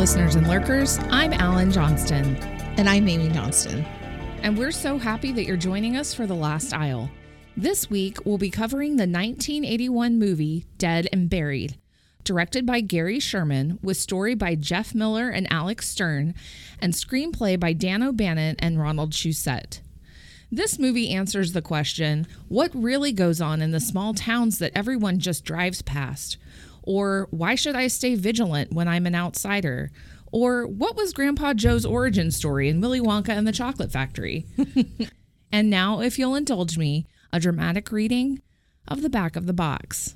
listeners and lurkers. I'm Allyn Johnston, And I'm Aimee Johnston. and we're so happy that you're joining us for The Last Aisle. This week, we'll be covering the 1981 movie Dead and Buried, directed by Gary Sherman, with story by Jeff Millar and Alex Stern, and screenplay by Dan O'Bannon and Ronald Shusett. This movie answers the question what really goes on in the small towns that everyone just drives past? Or why should I stay vigilant when I'm an outsider? Or what was Grandpa Joe's origin story in Willy Wonka and the Chocolate Factory? and now, if you'll indulge me, a dramatic reading of the back of the box.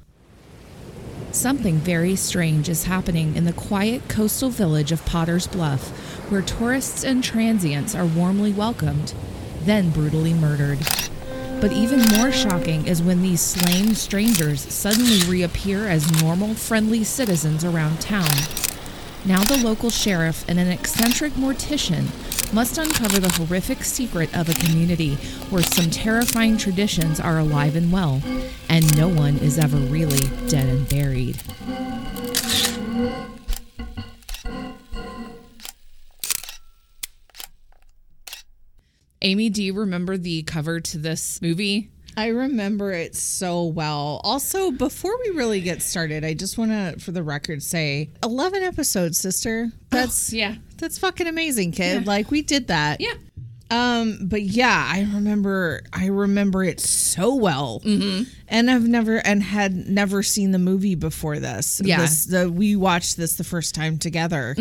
Something very strange is happening in the quiet coastal village of Potter's Bluff, where tourists and transients are warmly welcomed, then brutally murdered. But even more shocking is when these slain strangers suddenly reappear as normal, friendly citizens around town. Now, the local sheriff and an eccentric mortician must uncover the horrific secret of a community where some terrifying traditions are alive and well, and no one is ever really dead and buried. Aimee, do you remember the cover to this movie? I remember it so well. Also, before we really get started, I just want to, for the record, say 11 episodes, sister. That's yeah. that's fucking amazing, kid. Yeah. Like we did that. Yeah. Um, but yeah, I remember I remember it so well. Mm-hmm. And I've never and had never seen the movie before this. Yeah. This, the we watched this the first time together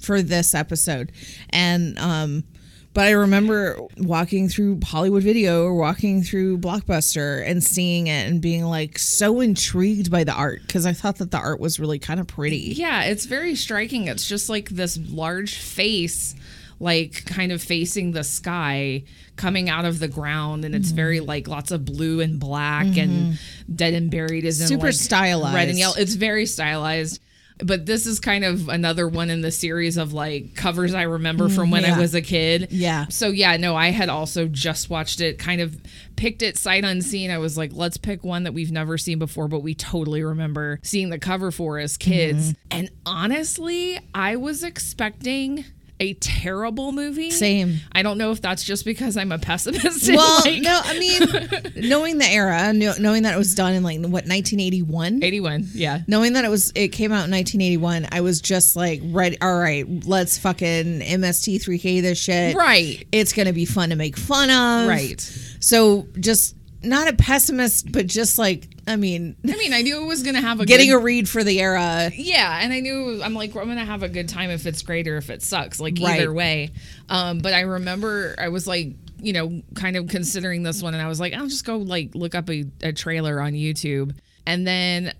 for this episode. And um but I remember walking through Hollywood Video or walking through Blockbuster and seeing it and being like so intrigued by the art because I thought that the art was really kind of pretty. Yeah, it's very striking. It's just like this large face, like kind of facing the sky, coming out of the ground, and it's Mm-hmm. very like lots of blue and black, and dead and buried is in Super like, stylized. red and yellow. It's very stylized. But this is kind of another one in the series of like covers I remember from when I Mm, was a kid. Yeah. So yeah, no, I had also just watched it, kind of picked it sight unseen. I was like, let's pick one that we've never seen before, but we totally remember seeing the cover for as kids. Mm-hmm. And honestly, I was expecting a terrible movie. Same. I don't know if that's just because I'm a pessimist. Well, like, no, I mean, knowing the era, knowing that it was done in like what 1981, 81. Yeah. knowing that it was it came out in 1981, I was just like, right, All right, let's fucking MST3K this shit. Right. It's gonna be fun to make fun of. Right. So just not a pessimist, but just like, I mean, I mean, I knew it was going to have a getting good, a read for the era. Yeah, and I knew I'm like I'm gonna have a good time if it's great or if it sucks. Like Right. either way. Um, but I remember I was like, you know, kind of considering this one, and I was like, I'll just go like look up a, a trailer on YouTube, and then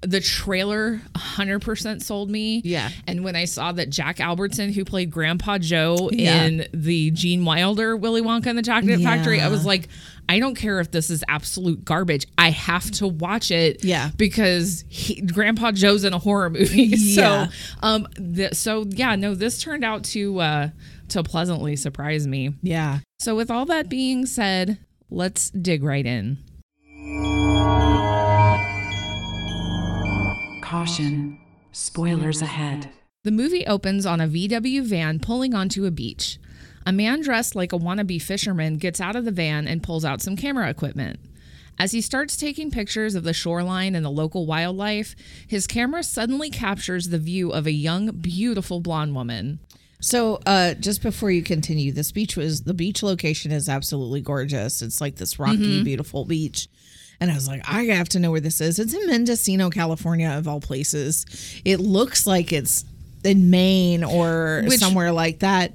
the trailer 100% sold me. Yeah. And when I saw that Jack Albertson, who played Grandpa Joe Yeah. in the Gene Wilder Willy Wonka and the Chocolate Factory, I was like, I don't care if this is absolute garbage. I have to watch it Yeah. because he, Grandpa Joe's in a horror movie. Yeah. So, um, th- so yeah, no, this turned out to uh, to pleasantly surprise me. Yeah. So, with all that being said, let's dig right in. Caution. Spoilers ahead. The movie opens on a VW van pulling onto a beach. A man dressed like a wannabe fisherman gets out of the van and pulls out some camera equipment. As he starts taking pictures of the shoreline and the local wildlife, his camera suddenly captures the view of a young, beautiful blonde woman. So, uh, just before you continue, this beach was the beach location is absolutely gorgeous. It's like this rocky, beautiful beach. And I was like, I have to know where this is. It's in Mendocino, California, of all places. It looks like it's in Maine or Which- somewhere like that.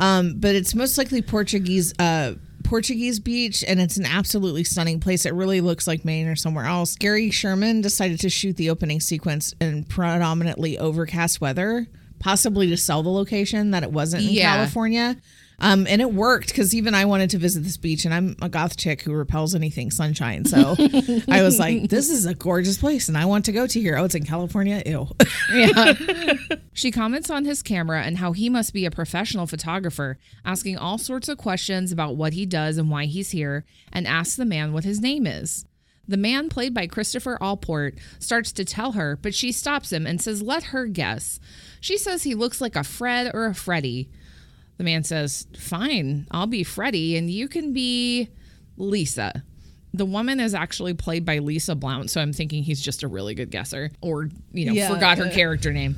Um, but it's most likely Portuguese. Uh, Portuguese beach, and it's an absolutely stunning place. It really looks like Maine or somewhere else. Gary Sherman decided to shoot the opening sequence in predominantly overcast weather, possibly to sell the location that it wasn't in Yeah. California. Um, and it worked because even I wanted to visit this beach, and I'm a goth chick who repels anything sunshine. So I was like, "This is a gorgeous place, and I want to go to here." Oh, it's in California. Ew. yeah. She comments on his camera and how he must be a professional photographer, asking all sorts of questions about what he does and why he's here, and asks the man what his name is. The man, played by Christopher Allport, starts to tell her, but she stops him and says, Let her guess. She says he looks like a Fred or a Freddy. The man says, Fine, I'll be Freddy, and you can be Lisa. The woman is actually played by Lisa Blount, so I'm thinking he's just a really good guesser or, you know, Yeah, forgot her character name.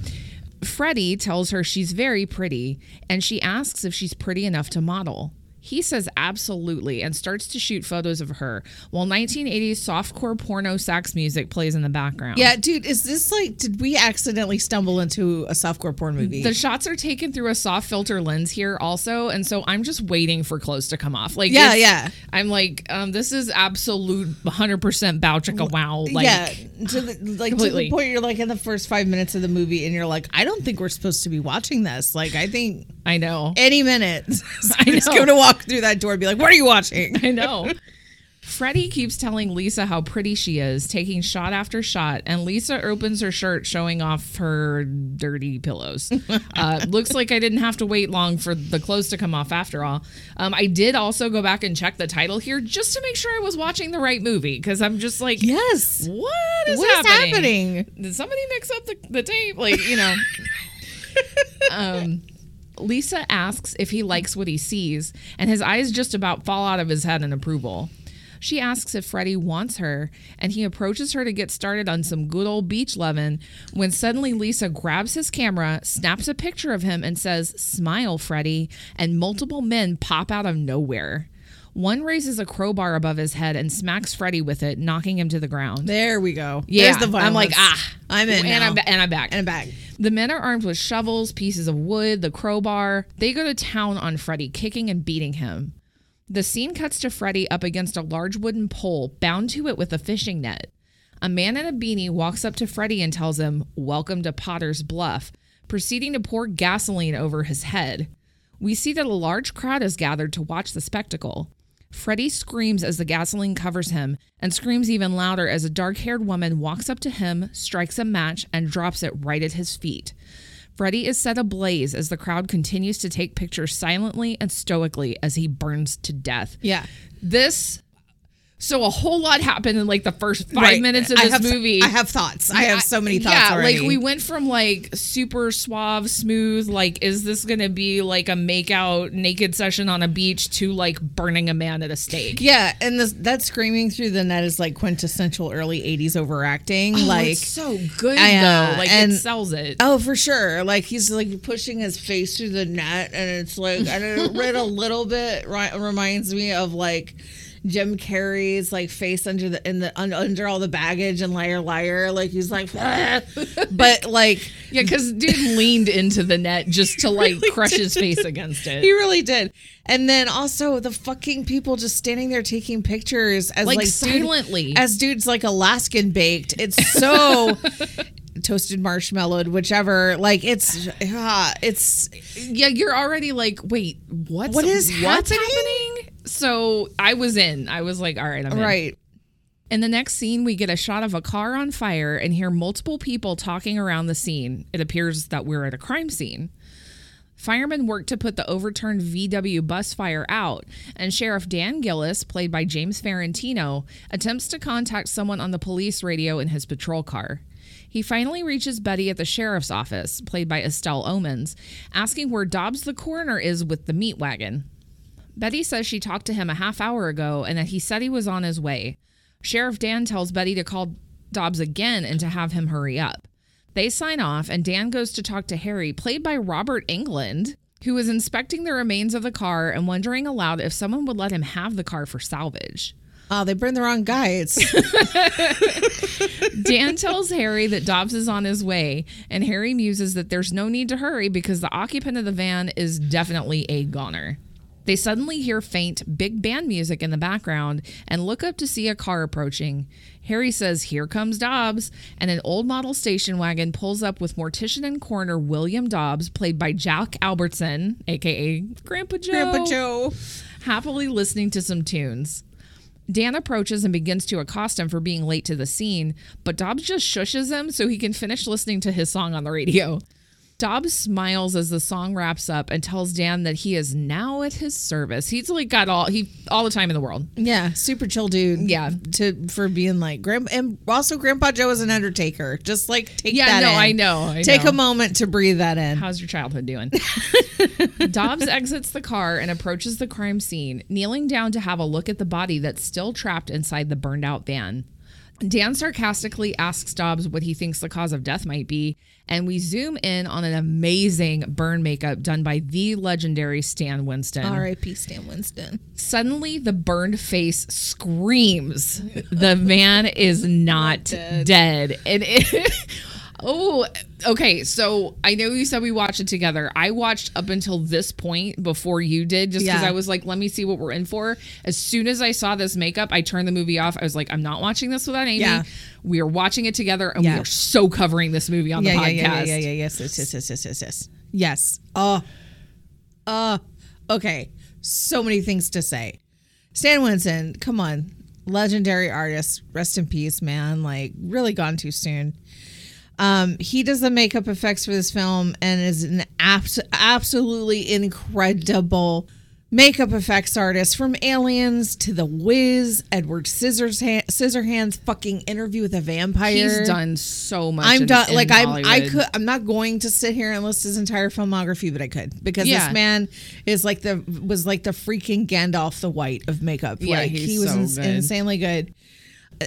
Freddie tells her she's very pretty and she asks if she's pretty enough to model. He says absolutely and starts to shoot photos of her while 1980s softcore porno sax music plays in the background. Yeah, dude, is this like, did we accidentally stumble into a softcore porn movie? The shots are taken through a soft filter lens here also, and so I'm just waiting for clothes to come off. Like, Yeah, yeah. I'm like, um, this is absolute 100% bow chicka wow. Like, yeah, to the, like to the point you're like in the first five minutes of the movie, and you're like, I don't think we're supposed to be watching this. Like, I think I know. any minute, I somebody's know. going to walk through that door and be like, "What are you watching?" I know. Freddie keeps telling Lisa how pretty she is, taking shot after shot, and Lisa opens her shirt, showing off her dirty pillows. Uh, looks like I didn't have to wait long for the clothes to come off after all. Um, I did also go back and check the title here just to make sure I was watching the right movie because I'm just like, Yes. what is What is happening? happening? Did somebody mix up the, the tape? Like, you know. um, Lisa asks if he likes what he sees, and his eyes just about fall out of his head in approval. She asks if Freddie wants her, and he approaches her to get started on some good old beach lovin' when suddenly Lisa grabs his camera, snaps a picture of him, and says, Smile, Freddie, and multiple men pop out of nowhere. One raises a crowbar above his head and smacks Freddy with it, knocking him to the ground. There we go. Yeah, There's the I'm like, ah, I'm in and now. I'm, and I'm back. and I'm back. The men are armed with shovels, pieces of wood, the crowbar. They go to town on Freddy, kicking and beating him. The scene cuts to Freddy up against a large wooden pole, bound to it with a fishing net. A man in a beanie walks up to Freddy and tells him, Welcome to Potter's Bluff, proceeding to pour gasoline over his head. We see that a large crowd is gathered to watch the spectacle. Freddy screams as the gasoline covers him and screams even louder as a dark haired woman walks up to him, strikes a match, and drops it right at his feet. Freddy is set ablaze as the crowd continues to take pictures silently and stoically as he burns to death. Yeah. This. So a whole lot happened in like the first five Right. minutes of I this have- movie. I have thoughts. I have so many thoughts yeah, already. like we went from like super suave, smooth, like is this gonna be like a make out naked session on a beach to like burning a man at a stake? Yeah, and this, that screaming through the net is like quintessential early '80s overacting. Oh, like, it's so good I, uh, though. Like and- it sells it. oh, for sure. Like he's like pushing his face through the net, and it's like, and it read a little bit ri- reminds me of like Jim Carrey's like face under the in the un, under all the baggage and liar liar. Like he's like, but like Yeah, because dude leaned into the net just to like crush his face against it. He really did. And then also the fucking people just standing there taking pictures as Like, like, dude- silently. as dudes like Alaskan baked. It's so toasted marshmallowed, whichever. Like it's uh, it's yeah, you're already like, wait, what's What is what's happening? happening? So I was in. I was like, all right, I'm in. right. In the next scene, we get a shot of a car on fire and hear multiple people talking around the scene. It appears that we're at a crime scene. Firemen work to put the overturned VW bus fire out, and Sheriff Dan Gillis, played by James Farentino, attempts to contact someone on the police radio in his patrol car. He finally reaches Betty at the sheriff's office, played by Estelle Omens, asking where Dobbs the coroner is with the meat wagon. Betty says she talked to him a half hour ago and that he said he was on his way. Sheriff Dan tells Betty to call Dobbs again and to have him hurry up. They sign off, and Dan goes to talk to Harry, played by Robert Englund, who is inspecting the remains of the car and wondering aloud if someone would let him have the car for salvage. Oh, they burned the wrong guy. It's Dan tells Harry that Dobbs is on his way, and Harry muses that there's no need to hurry because the occupant of the van is definitely a goner. They suddenly hear faint, big band music in the background and look up to see a car approaching. Harry says, Here comes Dobbs, and an old model station wagon pulls up with mortician and coroner William Dobbs, played by Jack Albertson, aka Grandpa Joe Grandpa Joe. happily listening to some tunes. Dan approaches and begins to accost him for being late to the scene, but Dobbs just shushes him so he can finish listening to his song on the radio. Dobbs smiles as the song wraps up and tells Dan that he is now at his service. He's like got all he all the time in the world. Yeah, super chill dude. Yeah. to for being like grand and also Grandpa Joe is an Undertaker. Just like take Yeah, that. no, in. I know, I take know. a moment to breathe that in. How's your childhood doing? Dobbs exits the car and approaches the crime scene, kneeling down to have a look at the body that's still trapped inside the burned out van. Dan sarcastically asks Dobbs what he thinks the cause of death might be, and we zoom in on an amazing burn makeup done by the legendary Stan Winston. R.I.P. Stan Winston. Suddenly, the burned face screams. The man is not dead. And it, oh, okay. So I know you said we watched it together. I watched up until this point before you did, just because Yeah. I was like, let me see what we're in for. As soon as I saw this makeup, I turned the movie off. I was like, I'm not watching this without Aimee. Yeah. We are watching it together, and Yeah. we are so covering this movie on the podcast. yeah, yeah, yeah, yeah, yes, yes, yes, yes, yes, yes, yes. Yes. Oh, uh, okay. So many things to say. Stan Winston, come on, legendary artist. Rest in peace, man. Like, really gone too soon. Um, he does the makeup effects for this film and is an abs- absolutely incredible makeup effects artist from Aliens to The Wiz, Edward Scissorhands, Scissorhands, fucking Interview with a Vampire. He's done so much. I'm in- done. in Like I'm, I could. I'm not going to sit here and list his entire filmography, but I could because Yeah. this man is like the was like the freaking Gandalf the White of makeup. Yeah, like he's he was so ins- good. insanely good.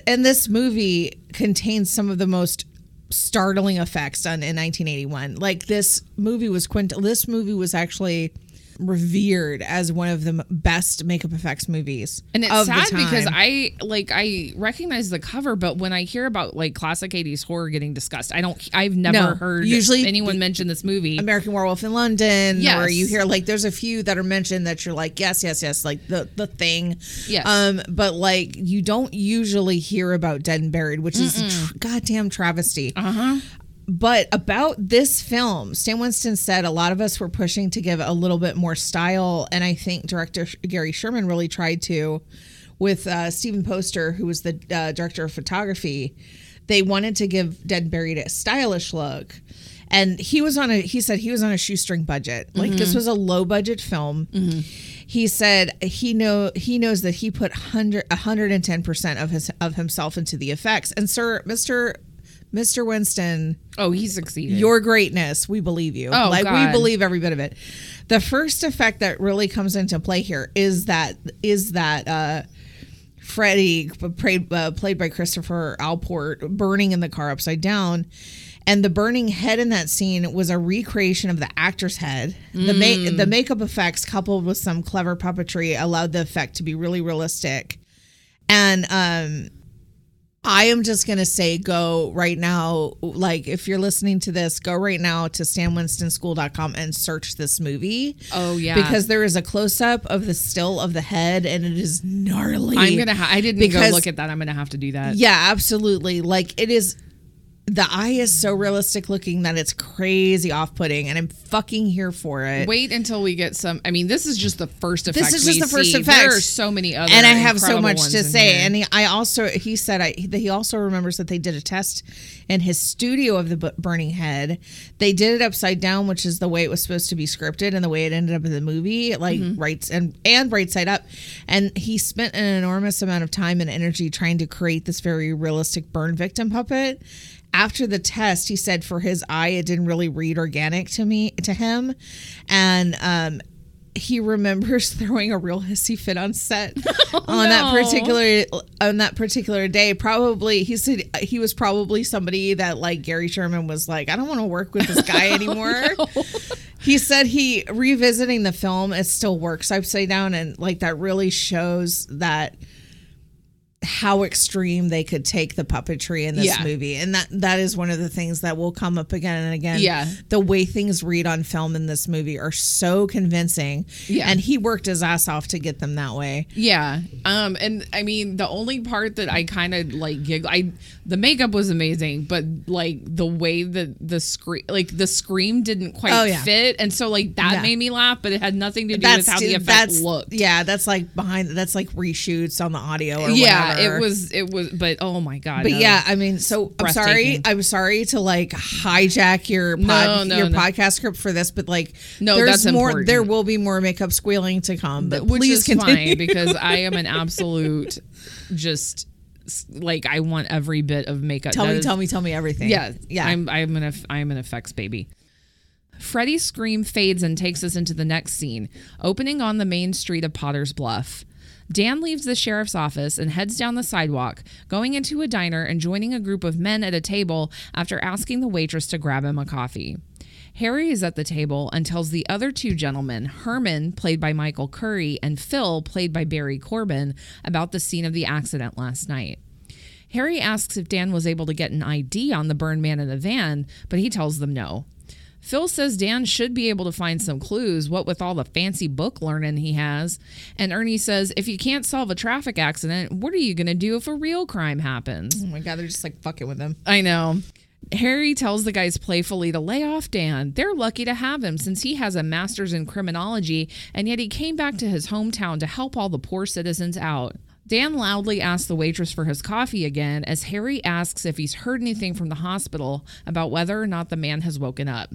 And this movie contains some of the most startling effects done in 1981. Like this movie was quint. This movie was actually revered as one of the best makeup effects movies. And it's sad because. I like I recognize the cover, but when I hear about like classic '80s horror getting discussed, I don't. I've never No, heard usually anyone mention this movie. American Werewolf in London, Yes. or you hear like there's a few that are mentioned that you're like yes, yes, yes, like the the thing. Yes. Um, but like you don't usually hear about Dead and Buried, which is a tr- goddamn travesty. Uh huh. But about this film, Stan Winston said a lot of us were pushing to give a little bit more style, and I think director Gary Sherman really tried to with uh, Steven Poster, who was the uh, director of photography. They wanted to give Dead and Buried a stylish look. And he was on a he said he was on a shoestring budget. Like this was a low budget film. He said he know he knows that he put 100 110% of his of himself into the effects. And sir, Mr. Mr. Winston, oh, he succeeded. your greatness, we believe you. Oh, like God. we believe every bit of it. The first effect that really comes into play here is that is that uh Freddie, played, uh, played by Christopher Allport, burning in the car upside down. And the burning head in that scene was a recreation of the actor's head. The ma- Mm. the makeup effects, coupled with some clever puppetry, allowed the effect to be really realistic. And um, I am just gonna say, go right now. Like, if you're listening to this, go right now to stanwinstonschool.com and search this movie. Oh, yeah. because there is a close up of the still of the head, and it is gnarly. I'm gonna. Ha- I didn't go look at that. I'm gonna have to do that. Yeah, absolutely. Like it is the eye is so realistic looking that it's crazy off putting and I'm fucking here for it. Wait until we get some. I mean, this is just the first effect. This is just the first see. effects. There are so many other. and I have so much to say. here. And he, I also, he said I, he also remembers that they did a test in his studio of the burning head. They did it upside down, which is the way it was supposed to be scripted and the way it ended up in the movie, like Mm-hmm. right and and right side up. And he spent an enormous amount of time and energy trying to create this very realistic burn victim puppet. After the test, he said for his eye, it didn't really read organic to me to him, and um, he remembers throwing a real hissy fit on set on that particular on that particular day. Probably he said he was probably somebody that like Gary Sherman was like, I don't want to work with this guy anymore. He said he revisiting the film, it still works upside down, and like that really shows that how extreme they could take the puppetry in this Yeah. movie and that that is one of the things that will come up again and again Yeah. the way things read on film in this movie are so convincing Yeah. and he worked his ass off to get them that way Yeah. Um and I mean the only part that I kind of like giggle I the makeup was amazing, but like the way that the scream like the scream didn't quite Oh, yeah. fit and so like that Yeah. made me laugh, but it had nothing to do with how the effect that's looked. yeah that's like behind that's like reshoots on the audio or Yeah, Yeah, it was it was but oh my god. But no. yeah, I mean, so I'm sorry. I'm sorry to like hijack your pod, No, no, your podcast script for this, but like, No, there's that's more. important. There will be more makeup squealing to come, but which please is continue. fine because I am an absolute just like I want every bit of makeup. tell That me, is- tell me, tell me everything. Yeah, yeah. I'm I'm an I'm an effects baby. Freddy's scream fades and takes us into the next scene, opening on the main street of Potter's Bluff. Dan leaves the sheriff's office and heads down the sidewalk, going into a diner and joining a group of men at a table after asking the waitress to grab him a coffee. Harry is at the table and tells the other two gentlemen, Herman, played by Michael Currie, and Phil, played by Barry Corbin, about the scene of the accident last night. Harry asks if Dan was able to get an ID on the burned man in the van, but he tells them no. Phil says Dan should be able to find some clues, what with all the fancy book learning he has. And Ernie says, if you can't solve a traffic accident, what are you going to do if a real crime happens? oh my god, they're just like fucking with him. I know. Harry tells the guys playfully to lay off Dan. They're lucky to have him since he has a master's in criminology, and yet he came back to his hometown to help all the poor citizens out. Dan loudly asks the waitress for his coffee again as Harry asks if he's heard anything from the hospital about whether or not the man has woken up.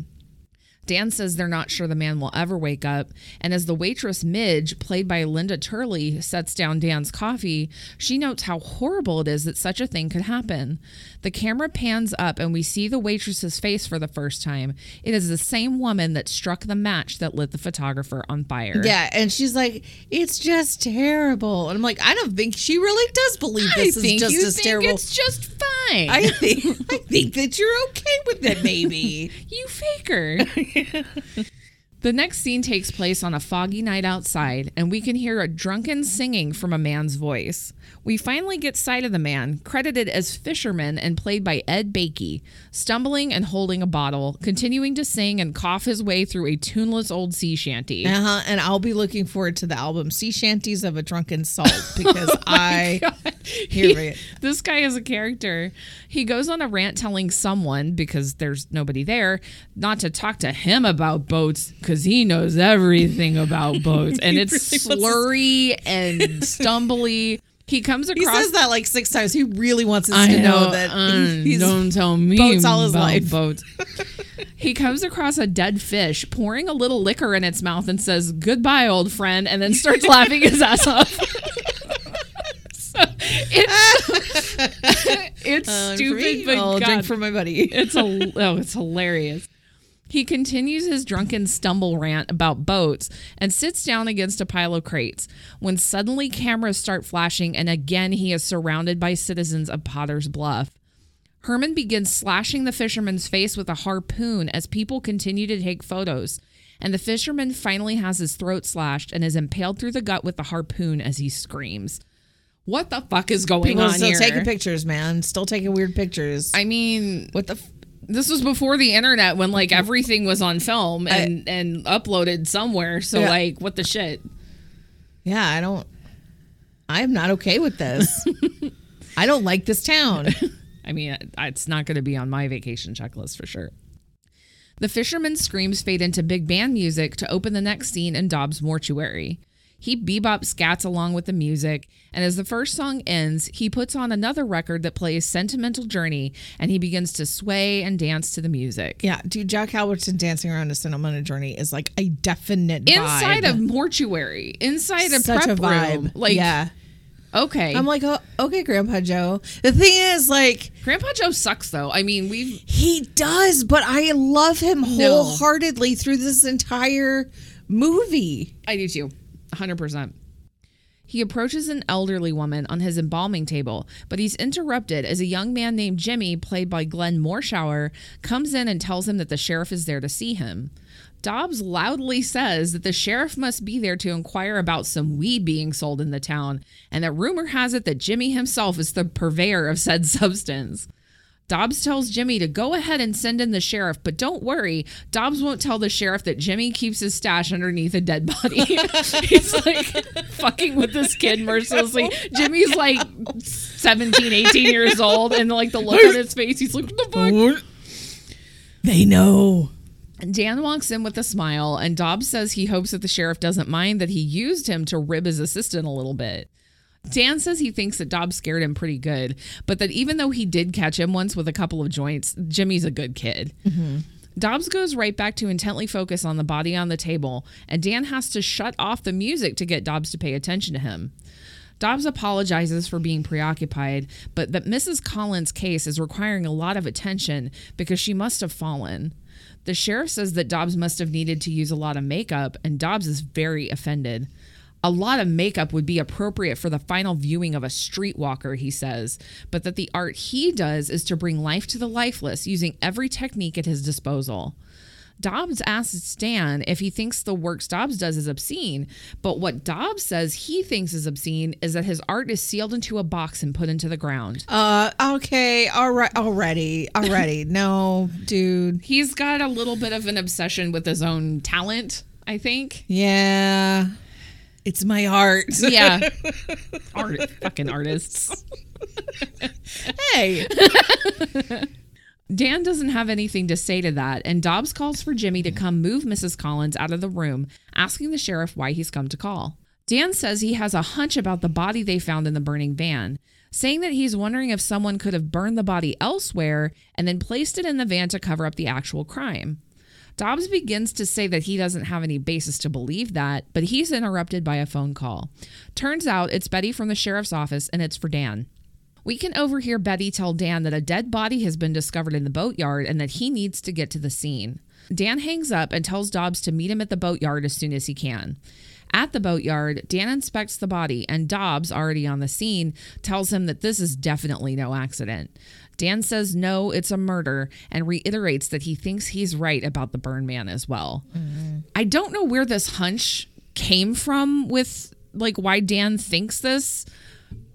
Dan says they're not sure the man will ever wake up, and as the waitress Midge, played by Linda Turley, sets down Dan's coffee, she notes how horrible it is that such a thing could happen. The camera pans up and we see the waitress's face for the first time. It is the same woman that struck the match that lit the photographer on fire. Yeah, and she's like, "It's just terrible," and I'm like, "I don't think she really does believe I this is think just you as think terrible." it's just fine. I think I think that you're okay with it, maybe. You faker. the next scene takes place on a foggy night outside, and we can hear a drunken singing from a man's voice. We finally get sight of the man, credited as Fisherman and played by Ed Bakey, stumbling and holding a bottle, continuing to sing and cough his way through a tuneless old sea shanty. Uh huh. And I'll be looking forward to the album "Sea Shanties of a Drunken Salt" because I hear it. This guy is a character. He goes on a rant telling someone, because there's nobody there, not to talk to him about boats because he knows everything about boats. And it's really slurry and stumbly. He comes across. He says that like six times. He really wants us I to know, know, that uh, he's don't tell me boats all his life. boats. he comes across a dead fish, pouring a little liquor in its mouth, and says, "Goodbye, old friend," and then starts laughing his ass off. so it's it's Uh, stupid, me, but I'll God, drink for my buddy. it's a oh, it's hilarious. He continues his drunken stumble rant about boats and sits down against a pile of crates when suddenly cameras start flashing and again he is surrounded by citizens of Potter's Bluff. Herman begins slashing the fisherman's face with a harpoon as people continue to take photos. And the fisherman finally has his throat slashed and is impaled through the gut with the harpoon as he screams. What the fuck is going People on still here? taking pictures, man. Still taking weird pictures. I mean, what the? F- this was before the internet when like mm-hmm. everything was on film and and uploaded somewhere so Yeah. like what the shit yeah, I don't. I'm not okay with this. I don't like this town. i mean it's not going to be on my vacation checklist for sure the fisherman's screams fade into big band music to open the next scene in dobbs mortuary he bebop scats along with the music, and as the first song ends, he puts on another record that plays Sentimental Journey, and he begins to sway and dance to the music. Yeah, dude, Jack Albertson dancing around a sentimental journey is like a definite Inside vibe. of mortuary, inside a such prep a vibe. room, like yeah, okay, I'm like, oh, okay, Grandpa Joe. The thing is, like, Grandpa Joe sucks though. I mean, we've he does, but I love him No. wholeheartedly through this entire movie. I do too. 100%. He approaches an elderly woman on his embalming table, but he's interrupted as a young man named Jimmy, played by Glenn Morshower, comes in and tells him that the sheriff is there to see him. Dobbs loudly says that the sheriff must be there to inquire about some weed being sold in the town, and that rumor has it that Jimmy himself is the purveyor of said substance. Dobbs tells Jimmy to go ahead and send in the sheriff, but don't worry, Dobbs won't tell the sheriff that Jimmy keeps his stash underneath a dead body. He's like fucking with this kid mercilessly. Jimmy's like 17, 18 years old, and like the look on his face, he's like, what the fuck? They know. Dan walks in with a smile, and Dobbs says he hopes that the sheriff doesn't mind that he used him to rib his assistant a little bit. Dan says he thinks that Dobbs scared him pretty good, but that even though he did catch him once with a couple of joints, Jimmy's a good kid. Dobbs goes right back to intently focus on the body on the table, and Dan has to shut off the music to get Dobbs to pay attention to him. Dobbs apologizes for being preoccupied, but that Mrs. Collins' case is requiring a lot of attention because she must have fallen. The sheriff says that Dobbs must have needed to use a lot of makeup, and Dobbs is very offended. A lot of makeup would be appropriate for the final viewing of a streetwalker, he says, but that the art he does is to bring life to the lifeless using every technique at his disposal. Dobbs asks Stan if he thinks the works Dobbs does is obscene, but what Dobbs says he thinks is obscene is that his art is sealed into a box and put into the ground. Uh, okay, all right, already, already. no, dude. He's got a little bit of an obsession with his own talent, I think. Yeah, it's my art. Yeah. Art, fucking artists. hey, Dan doesn't have anything to say to that, and Dobbs calls for Jimmy to come move Mrs. Collins out of the room, asking the sheriff why he's come to call. Dan says he has a hunch about the body they found in the burning van, saying that he's wondering if someone could have burned the body elsewhere and then placed it in the van to cover up the actual crime. Dobbs begins to say that he doesn't have any basis to believe that, but he's interrupted by a phone call. Turns out it's Betty from the sheriff's office, and it's for Dan. We can overhear Betty tell Dan that a dead body has been discovered in the boatyard and that he needs to get to the scene. Dan hangs up and tells Dobbs to meet him at the boatyard as soon as he can. At the boatyard, Dan inspects the body, and Dobbs, already on the scene, tells him that this is definitely no accident. Dan says no, it's a murder, and reiterates that he thinks he's right about the burn man as well. Mm-hmm. I don't know where this hunch came from with like why Dan thinks this.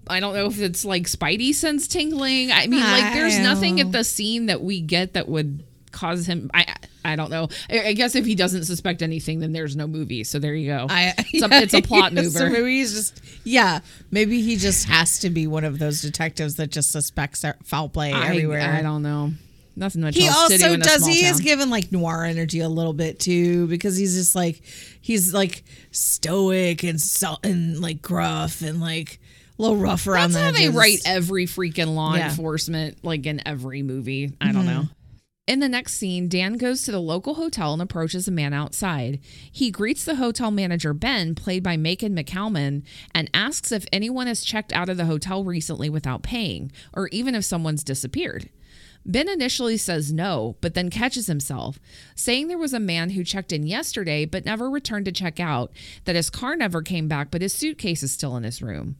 I don't know if it's like Spidey sense tingling. I mean, like there's nothing at the scene that we get that would cause him. I I don't know. I, I guess if he doesn't suspect anything, then there's no movie. So there you go. I, it's, a, it's a plot So mover. maybe he's just, yeah, maybe he just has to be one of those detectives that just suspects foul play I, everywhere. I don't know. Nothing much he else to do also does he is given like noir energy a little bit too because he's just like he's like stoic and so, and like gruff and like a little rough around That's the how they write every freaking law Yeah. enforcement, like in every movie. I don't mm-hmm. know. In the next scene, Dan goes to the local hotel and approaches a man outside. He greets the hotel manager, Ben, played by Macon McCalman, and asks if anyone has checked out of the hotel recently without paying, or even if someone's disappeared. Ben initially says no, but then catches himself, saying there was a man who checked in yesterday but never returned to check out, that his car never came back, but his suitcase is still in his room.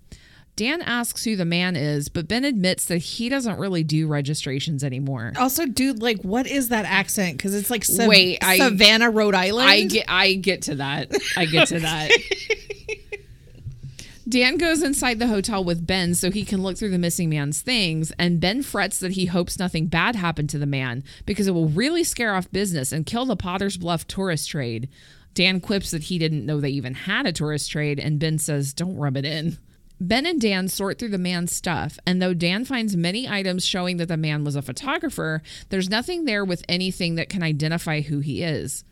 Dan asks who the man is, but Ben admits that he doesn't really do registrations anymore. also dude like what is that accent because it's like Sav- Wait, I- savannah rhode island I get I get to that. I get to that. Dan goes inside the hotel with Ben so he can look through the missing man's things, and Ben frets that he hopes nothing bad happened to the man because it will really scare off business and kill the Potter's Bluff tourist trade. Dan quips that he didn't know they even had a tourist trade, and Ben says, Don't rub it in. Ben and Dan sort through the man's stuff, and though Dan finds many items showing that the man was a photographer, there's nothing there with anything that can identify who he is.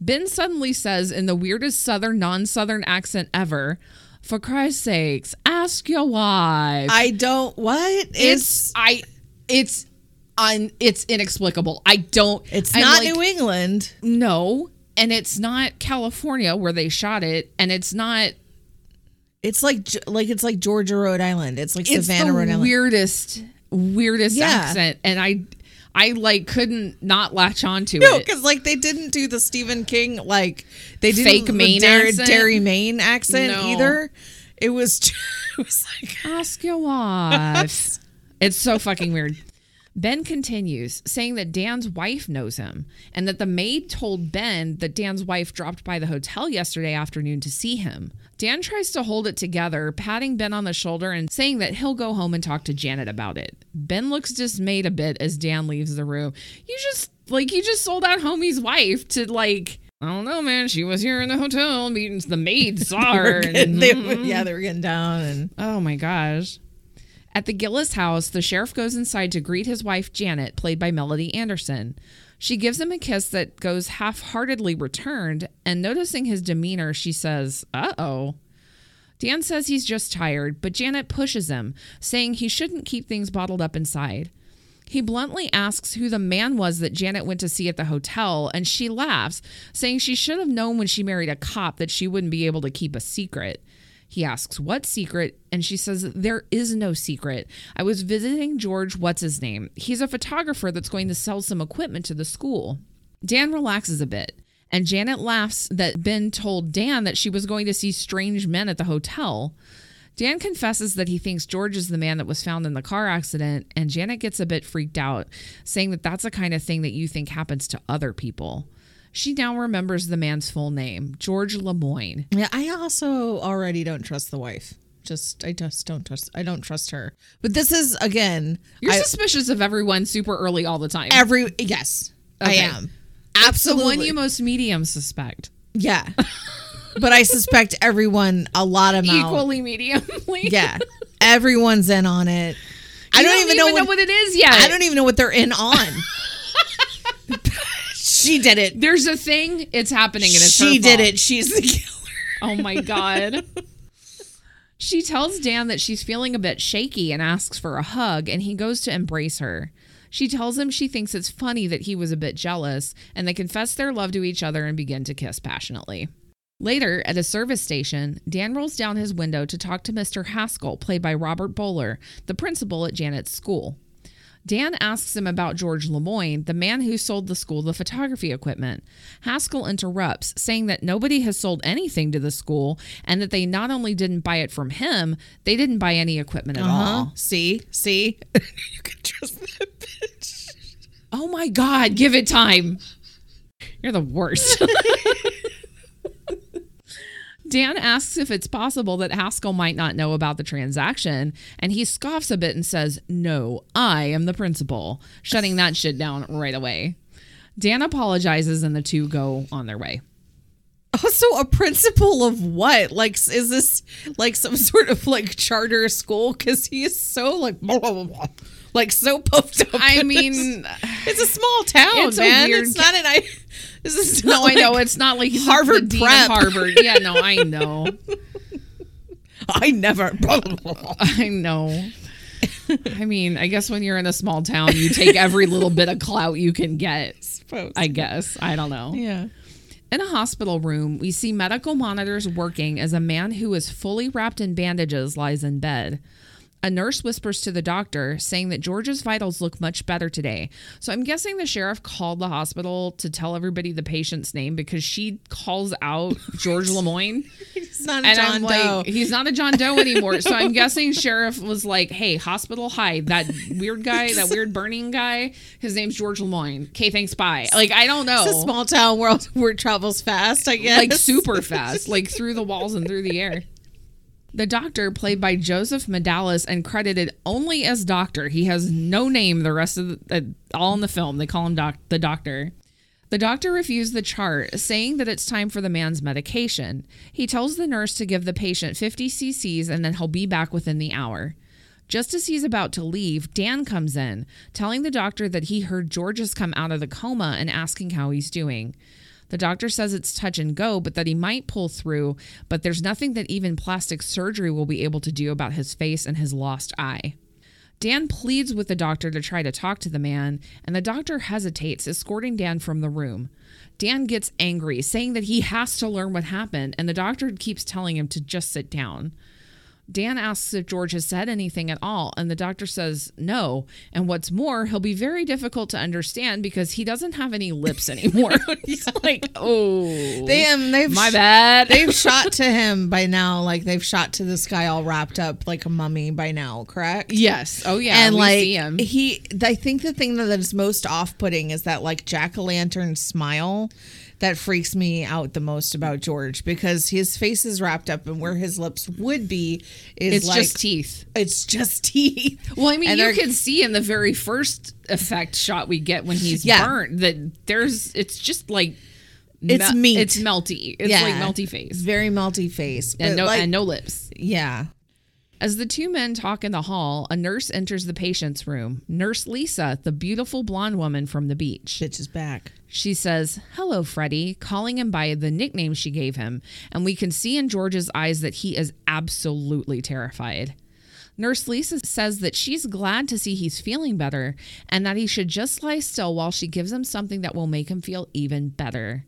Ben suddenly says in the weirdest southern non southern accent ever, For Christ's sakes, ask your wife. i don't what it's I it's un it's inexplicable. I don't it's I'm not like, new england No. And it's not California where they shot it, and it's not it's like like it's like georgia rhode island it's like it's savannah rhode island weirdest weirdest Yeah. accent and i i like couldn't not latch onto No, it No, because like they didn't do the Stephen King like they didn't Fake the Maine Derry, accent? Maine accent No. either. It was it was like ask your wife it's so fucking weird ben continues saying that dan's wife knows him and that the maid told ben that dan's wife dropped by the hotel yesterday afternoon to see him dan tries to hold it together patting ben on the shoulder and saying that he'll go home and talk to janet about it ben looks dismayed a bit as dan leaves the room you just like you just sold out homie's wife to like I don't know, man. She was here in the hotel meeting. The maid saw her. and- they, yeah, they were getting down and Oh my gosh. At the Gillis house, the sheriff goes inside to greet his wife, Janet, played by Melody Anderson. She gives him a kiss that goes half heartedly returned, and noticing his demeanor, she says, Uh oh. Dan says he's just tired, but Janet pushes him, saying he shouldn't keep things bottled up inside. He bluntly asks who the man was that Janet went to see at the hotel, and she laughs, saying she should have known when she married a cop that she wouldn't be able to keep a secret. He asks, What secret? And she says, There is no secret. I was visiting George, what's his name? He's a photographer that's going to sell some equipment to the school. Dan relaxes a bit, and Janet laughs that Ben told Dan that she was going to see strange men at the hotel. Dan confesses that he thinks George is the man that was found in the car accident, and Janet gets a bit freaked out, saying that that's the kind of thing that you think happens to other people. She now remembers the man's full name, George Lemoyne. Yeah, I also already don't trust the wife. Just I just don't trust I don't trust her. But this is again You're I- suspicious of everyone super early all the time. every yes. I Okay. am. It's Absolutely. the one you most medium suspect. yeah. but I suspect everyone a lot amount. Equally mediumly. Yeah. Everyone's in on it. I You don't, even know, what, what it is yet. I don't even know what they're in on. she did it. There's a thing. It's happening, and it's She did it. She's the killer. Oh my god. she tells Dan that she's feeling a bit shaky and asks for a hug, and he goes to embrace her. She tells him she thinks it's funny that he was a bit jealous, and they confess their love to each other and begin to kiss passionately. Later, at a service station, Dan rolls down his window to talk to Mr. Haskell, played by Robert Bowler, the principal at Janet's school. Dan asks him about George Lemoyne, the man who sold the school the photography equipment. Haskell interrupts, saying that nobody has sold anything to the school and that they not only didn't buy it from him, they didn't buy any equipment at uh-huh. all. See? See? you can trust that bitch. Oh my God, give it time. You're the worst. Dan asks if it's possible that Haskell might not know about the transaction, and he scoffs a bit and says, No, I am the principal, shutting that shit down right away. Dan apologizes, and the two go on their way. Oh, also, a principal of what? Like, is this like some sort of like charter school? Because he is so like, blah, blah, blah, blah. like so puffed up. I mean, this. it's a small town, It's man. it's not an I. This is no, not I know it's not like Harvard the prep. Harvard. Yeah, no, I know. I never. I know. I mean, I guess when you're in a small town, you take every little bit of clout you can get. Suppose. I guess. I don't know. yeah. In a hospital room, we see medical monitors working as a man who is fully wrapped in bandages lies in bed. A nurse whispers to the doctor, saying that George's vitals look much better today. So I'm guessing the sheriff called the hospital to tell everybody the patient's name because she calls out George Lemoyne. It's not a And John I'm Doe. like, he's not a John Doe anymore. so I'm guessing sheriff was like, hey, hospital, hi, that weird guy, that weird burning guy, his name's George Lemoyne. Okay, thanks, bye. Like, I don't know it's a small town world where it travels fast. I guess. like super fast, like through the walls and through the air. The doctor, played by Joseph Medalis and credited only as doctor, he has no name the rest of the, uh, all in the film. They call him doc, the doctor. The doctor refused the chart, saying that it's time for the man's medication. He tells the nurse to give the patient 50 cc's and then he'll be back within the hour. Just as he's about to leave, Dan comes in, telling the doctor that he heard George has come out of the coma and asking how he's doing. The doctor says it's touch and go, but that he might pull through, but there's nothing that even plastic surgery will be able to do about his face and his lost eye. Dan pleads with the doctor to try to talk to the man, and the doctor hesitates, escorting Dan from the room. Dan gets angry, saying that he has to learn what happened, and the doctor keeps telling him to just sit down. Dan asks if George has said anything at all, and the doctor says no. And what's more, he'll be very difficult to understand because he doesn't have any lips anymore. He's like, oh, they um, they've my bad. They've shot to him by now. Like they've shot to this guy all wrapped up like a mummy by now. Correct. yes. Oh yeah. and like see him. he i think the thing that is most off-putting is that like jack-o'-lantern smile that freaks me out the most about george because his face is wrapped up and where his lips would be is It's like just teeth. it's just teeth Well, I mean, And you can see in the very first effect shot we get when he's Yeah. burnt that there's it's just like It's meat. It's melty. It's like melty face very melty face and no like, and no lips. yeah As the two men talk in the hall, a nurse enters the patient's room. Nurse Lisa, the beautiful blonde woman from the beach. Bitch is back. She says, Hello, Freddie, calling him by the nickname she gave him. And we can see in George's eyes that he is absolutely terrified. Nurse Lisa says that she's glad to see he's feeling better and that he should just lie still while she gives him something that will make him feel even better.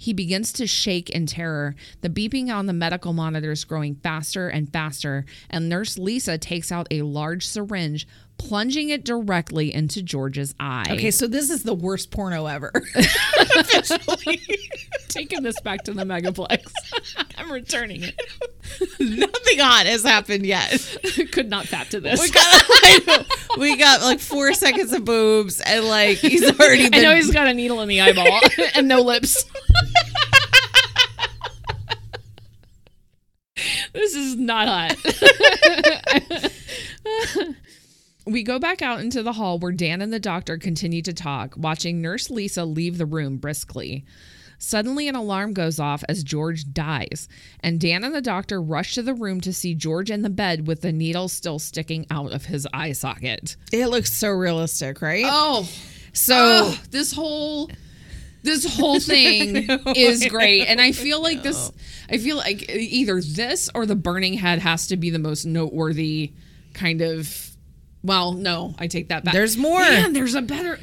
He begins to shake in terror, the beeping on the medical monitors growing faster and faster, and Nurse Lisa takes out a large syringe, plunging it directly into George's eye. Okay, so this is the worst porno ever. taking this back to the Megaplex. I'm returning it. Nothing hot has happened yet. Could not fap to this. We got, know, we got like four seconds of boobs, and like he's already I know he's got a needle in the eyeball and no lips. this is not hot. We go back out into the hall where Dan and the doctor continue to talk, watching Nurse Lisa leave the room briskly. Suddenly, an alarm goes off as George dies, and Dan and the doctor rush to the room to see George in the bed with the needle still sticking out of his eye socket. it looks so realistic, right? Oh, so oh, this whole this whole thing is great and i feel like this i feel like either this or the burning head has to be the most noteworthy kind of well no i take that back There's more. Man, there's a better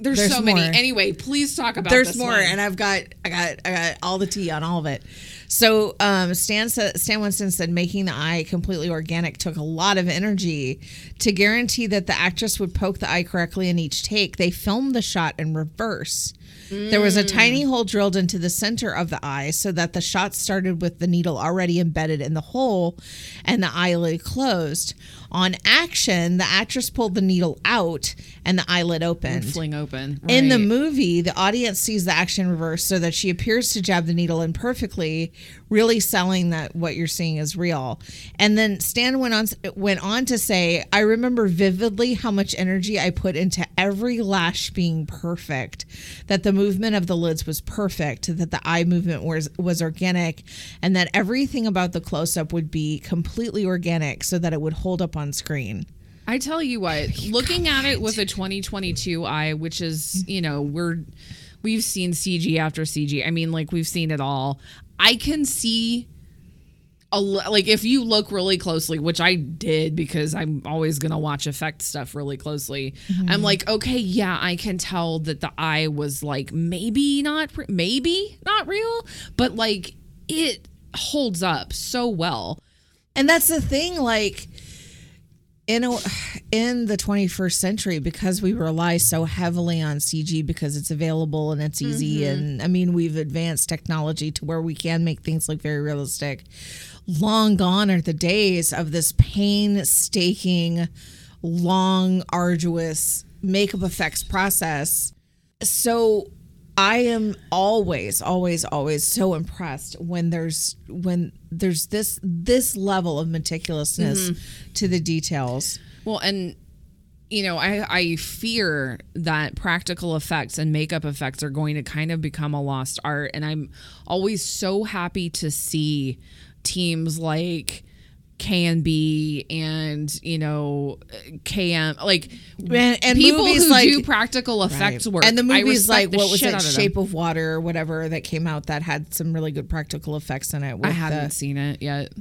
there's, There's so many anyway please talk about there's more, one. and I've got I got I got all the tea on all of it. So um, Stan said, Stan Winston said making the eye completely organic took a lot of energy. To guarantee that the actress would poke the eye correctly in each take, they filmed the shot in reverse. There was a tiny mm. hole drilled into the center of the eye so that the shot started with the needle already embedded in the hole and the eyelid closed. On action, the actress pulled the needle out and the eyelid opened. fling open In the movie, the audience sees the action reverse so that she appears to jab the needle in perfectly, really selling that what you're seeing is real. And then Stan went on went on to say, "I remember vividly how much energy I put into every lash being perfect, that the movement of the lids was perfect, that the eye movement was was organic, and that everything about the close up would be completely organic so that it would hold up on screen." I tell you what, looking at it with a 2022 eye, which is, you know, we're we've seen CG after CG. I mean, like we've seen it all. I can see a like if you look really closely, which I did because I'm always going to watch effect stuff really closely. I'm mm-hmm. like, okay, yeah, I can tell that the eye was like maybe not re- maybe not real, but like it holds up so well. And that's the thing, like in a, in the 21st century, because we rely so heavily on CG because it's available and it's easy, mm-hmm. and I mean we've advanced technology to where we can make things look very realistic. Long gone are the days of this painstaking, long, arduous makeup effects process. So I am always, always, always so impressed when there's when there's this this level of meticulousness mm-hmm. to the details. Well, and you know, I I fear that practical effects and makeup effects are going to kind of become a lost art, and I'm always so happy to see teams like. KNB and you know KM like And- and people movies who like- do practical effects work And the movies like the what was it, of. Shape of Water or whatever that came out that had some really good practical effects in it. I haven't the- seen it yet.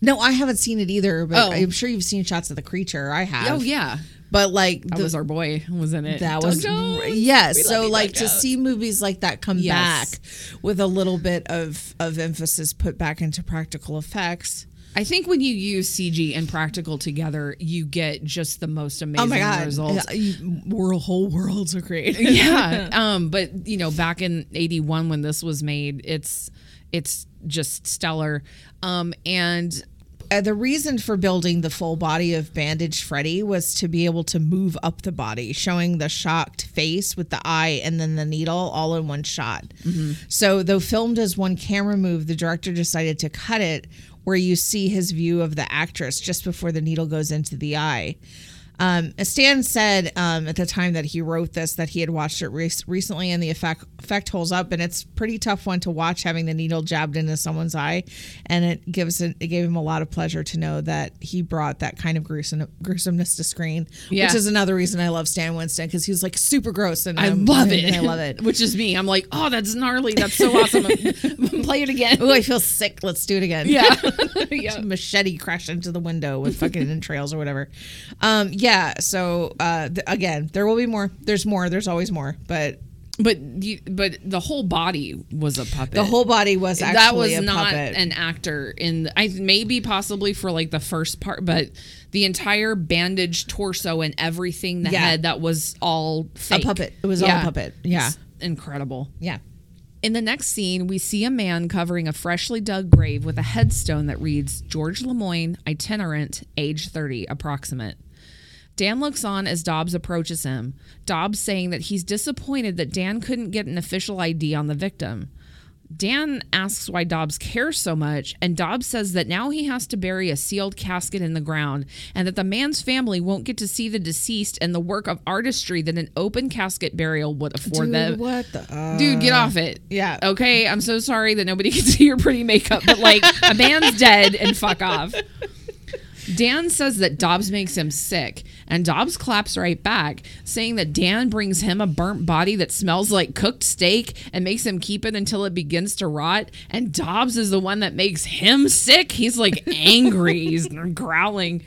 no, I haven't seen it either, but Oh. I'm sure you've seen shots of the creature. I have. Oh yeah, but like that the- was our boy was in it. that Doug was Jones. yes We so like Doug to Jones. see movies like that come Yes. back with a little bit of of emphasis put back into practical effects I think when you use CG and practical together, you get just the most amazing oh my god results. Yeah, world whole worlds are great yeah. Um, but you know, back in '81 when this was made, it's it's just stellar. Um, and Uh, the reason for building the full body of bandaged Freddy was to be able to move up the body, showing the shocked face with the eye and then the needle all in one shot. So, though filmed as one camera move, the director decided to cut it where you see his view of the actress just before the needle goes into the eye. Um, Stan said um, at the time that he wrote this that he had watched it re- recently and the effect effect holds up and it's pretty tough one to watch having the needle jabbed into someone's eye and it gives it, it gave him a lot of pleasure to know that he brought that kind of gruesome gruesomeness to screen Yeah. which is another reason I love Stan Winston because he's like super gross and I I'm- love and it. I love it. Which is me. I'm like, oh, that's gnarly. That's so awesome. Play it again. Oh, I feel sick. Let's do it again. Yeah. yeah. machete crash into the window with fucking entrails or whatever. Um, yeah. So uh, th- again, there will be more. There's more. There's always more. But But you, but the whole body was a puppet. the whole body was actually that was not puppet. an actor in I maybe possibly for like the first part, but the entire bandaged torso and everything, the Yeah. head that was all fake. A puppet. It was all a puppet. Yeah. It's incredible. yeah. In the next scene, we see a man covering a freshly dug grave with a headstone that reads George Lemoyne, itinerant, age 30, approximate. Dan looks on as Dobbs approaches him. Dobbs saying that he's disappointed that Dan couldn't get an official ID on the victim. Dan asks why Dobbs cares so much, and Dobbs says that now he has to bury a sealed casket in the ground, and that the man's family won't get to see the deceased and the work of artistry that an open casket burial would afford Dude, them. what the? Uh, Dude, get off it. yeah. Okay, I'm so sorry that nobody can see your pretty makeup, but like a man's dead and fuck off. Dan says that Dobbs makes him sick, and Dobbs claps right back, saying that Dan brings him a burnt body that smells like cooked steak and makes him keep it until it begins to rot. And Dobbs is the one that makes him sick. He's like angry, he's growling.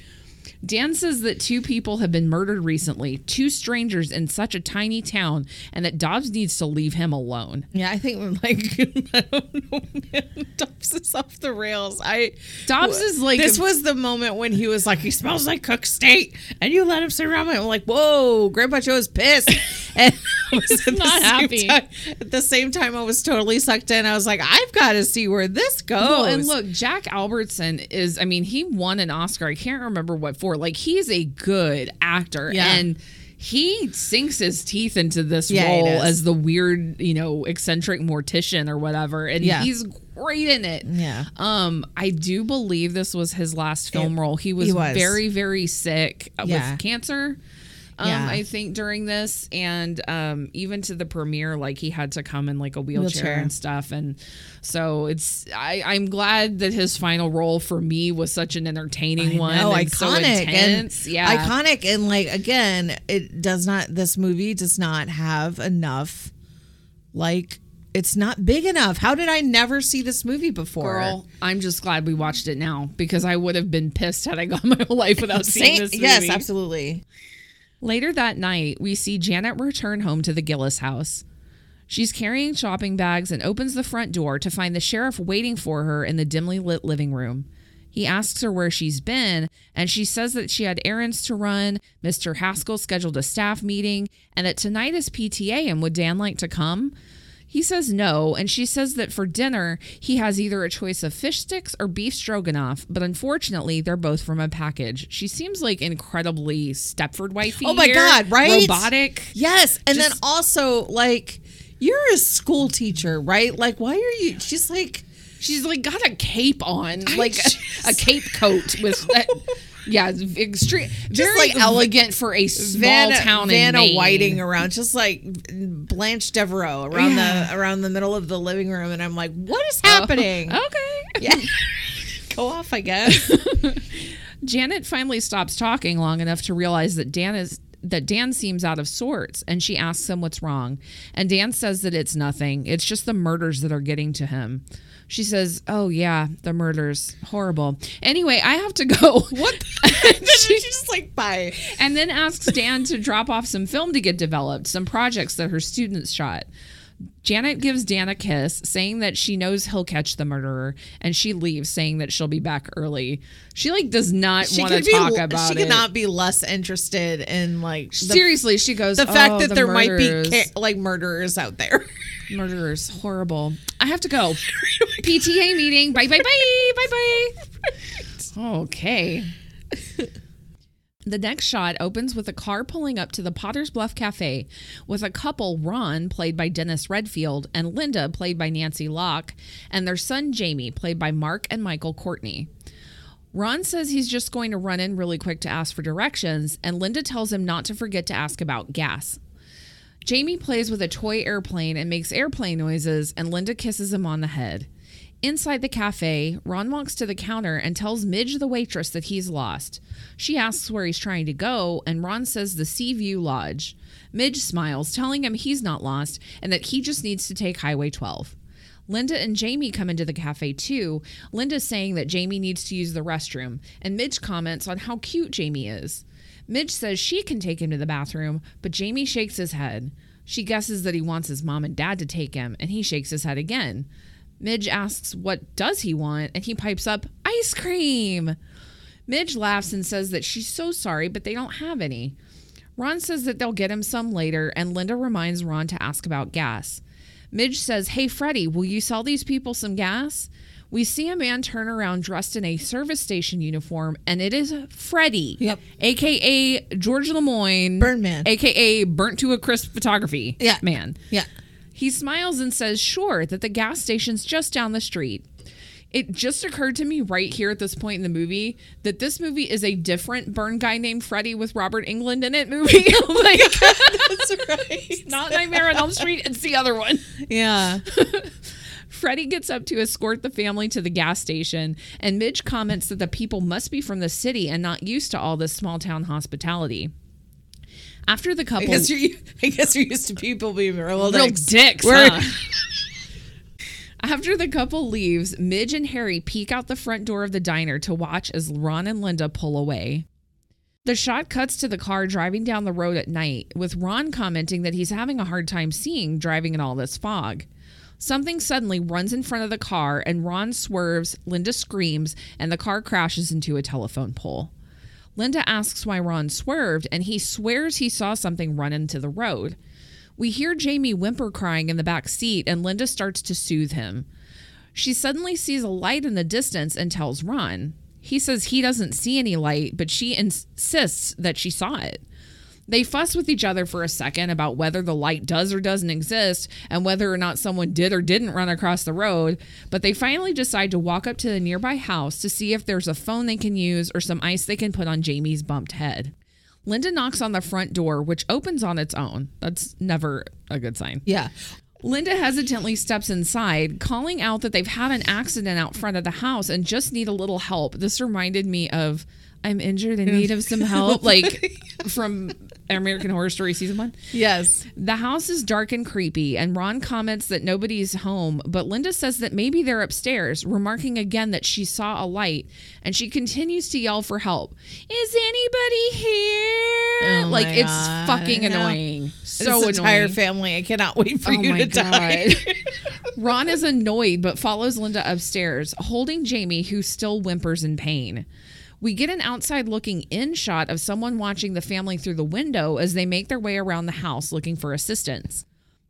Dan says that two people have been murdered recently, two strangers in such a tiny town, and that Dobbs needs to leave him alone. Yeah, I think like I don't know, man. Dobbs is off the rails. I Dobbs is like this was the moment when he was like, he smells like cooked steak, and you let him sit around. And I'm like, whoa, Grandpa Joe's pissed, and I was Not happy. time- at the same time, I was totally sucked in. I was like, I've got to see where this goes. Well, and look, Jack Albertson is, I mean, he won an Oscar. I can't remember what for. Like, he's a good actor. Yeah. And he sinks his teeth into this Yeah, role as the weird, you know, eccentric mortician or whatever. And Yeah. he's great in it. Yeah. Um, I do believe this was his last film It- role. He was, he was. very, very sick Yeah. with cancer. Um, Yeah. I think during this, and um, even to the premiere, like he had to come in like a wheelchair, Wheelchair. and stuff, and so it's. I, I'm glad that his final role for me was such an entertaining one, know, and so intense. and yeah, iconic and like again it does not this movie does not have enough like it's not big enough how did i never see this movie before Girl, I'm just glad we watched it now because I would have been pissed had I gone my whole life without seeing this movie. yes absolutely Later that night, we see Janet return home to the Gillis house. She's carrying shopping bags and opens the front door to find the sheriff waiting for her in the dimly lit living room. He asks her where she's been, and she says that she had errands to run, Mr. Haskell scheduled a staff meeting, and that tonight is PTA and would Dan like to come? He says no, and she says that for dinner, he has either a choice of fish sticks or beef stroganoff, but unfortunately, they're both from a package. She seems like incredibly Stepford wifey. Oh my here, God, right? Robotic. yes and then also like you're a school teacher right like why are you she's like She's like got a cape on, like a, a cape coat with that. Yeah, it's extreme, very like elegant for a small Vanna, town Vanna in Maine. Whiting around, just like Blanche Devereaux around the around the middle of the living room, and I'm like, what is oh, happening? Okay. Yeah, go off, I guess. Janet finally stops talking long enough to realize that Dan is that Dan seems out of sorts and she asks him what's wrong. And Dan says that it's nothing. It's just the murders that are getting to him. She says, "Oh yeah, the murders. Horrible." Anyway, I have to go. What? She- She's just like, bye. and then asks Dan to drop off some film to get developed, some projects that her students shot. Janet gives Dan a kiss, saying that she knows he'll catch the murderer, and she leaves, saying that she'll be back early. She like does not want to could be. about she it. could not be less interested in like the, Seriously, she goes. the fact "Oh, that the there might be like murderers out there. murderers. Horrible. I have to go. PTA meeting. Bye bye bye bye bye. Okay. The next shot opens with a car pulling up to the Potter's Bluff Cafe with a couple, Ron, played by Dennis Redfield, and Linda, played by Nancy Locke, and their son Jamie, played by Mark and Michael Courtney. Ron says he's just going to run in really quick to ask for directions, and Linda tells him not to forget to ask about gas. Jamie plays with a toy airplane and makes airplane noises, and Linda kisses him on the head. Inside the cafe, Ron walks to the counter and tells Midge, the waitress, that he's lost. She asks where he's trying to go, and Ron says the Seaview Lodge. Midge smiles, telling him he's not lost and that he just needs to take Highway 12. Linda and Jamie come into the cafe too. Linda saying that Jamie needs to use the restroom, and Midge comments on how cute Jamie is. Midge says she can take him to the bathroom, but Jamie shakes his head. She guesses that he wants his mom and dad to take him, and he shakes his head again. Midge asks what does he want, and he pipes up ice cream. Midge laughs and says that she's so sorry, but they don't have any. Ron says that they'll get him some later, and Linda reminds Ron to ask about gas. Midge says, Hey, Freddie, will you sell these people some gas? We see a man turn around dressed in a service station uniform, and it is Freddie. Yep. AKA George Lemoyne. Burn Man. AKA Burnt to a Crisp Photography. Yeah. Man. Yeah. He smiles and says, Sure, that the gas station's just down the street. It just occurred to me right here at this point in the movie that this movie is a different burn guy named Freddy with Robert Englund in it movie. Oh like, That's right. not Nightmare on Elm Street, it's the other one. Yeah. Freddie gets up to escort the family to the gas station, and Midge comments that the people must be from the city and not used to all this small town hospitality. After the I couple, guess you're. I guess you're used to people being real, real dicks. dicks, huh? After the couple leaves, Midge and Harry peek out the front door of the diner to watch as Ron and Linda pull away. The shot cuts to the car driving down the road at night, with Ron commenting that he's having a hard time seeing driving in all this fog. Something suddenly runs in front of the car, and Ron swerves, Linda screams, and the car crashes into a telephone pole. Linda asks why Ron swerved, and he swears he saw something run into the road. We hear Jamie whimper crying in the back seat, and Linda starts to soothe him. She suddenly sees a light in the distance and tells Ron. He says he doesn't see any light, but she insists that she saw it. They fuss with each other for a second about whether the light does or doesn't exist and whether or not someone did or didn't run across the road, but they finally decide to walk up to the nearby house to see if there's a phone they can use or some ice they can put on Jamie's bumped head. Linda knocks on the front door, which opens on its own. That's never a good sign. Yeah. Linda hesitantly steps inside, calling out that they've had an accident out front of the house and just need a little help. This reminded me of I'm injured in mm. need of some help, like from American Horror Story season one. Yes. The house is dark and creepy, and Ron comments that nobody's home, but Linda says that maybe they're upstairs, remarking again that she saw a light, and she continues to yell for help. Is anybody here? Oh like it's God. fucking annoying. So this entire annoying. family. I cannot wait for Oh you my to die. Ron is annoyed but follows Linda upstairs, holding Jamie, who still whimpers in pain. We get an outside looking in shot of someone watching the family through the window as they make their way around the house looking for assistance.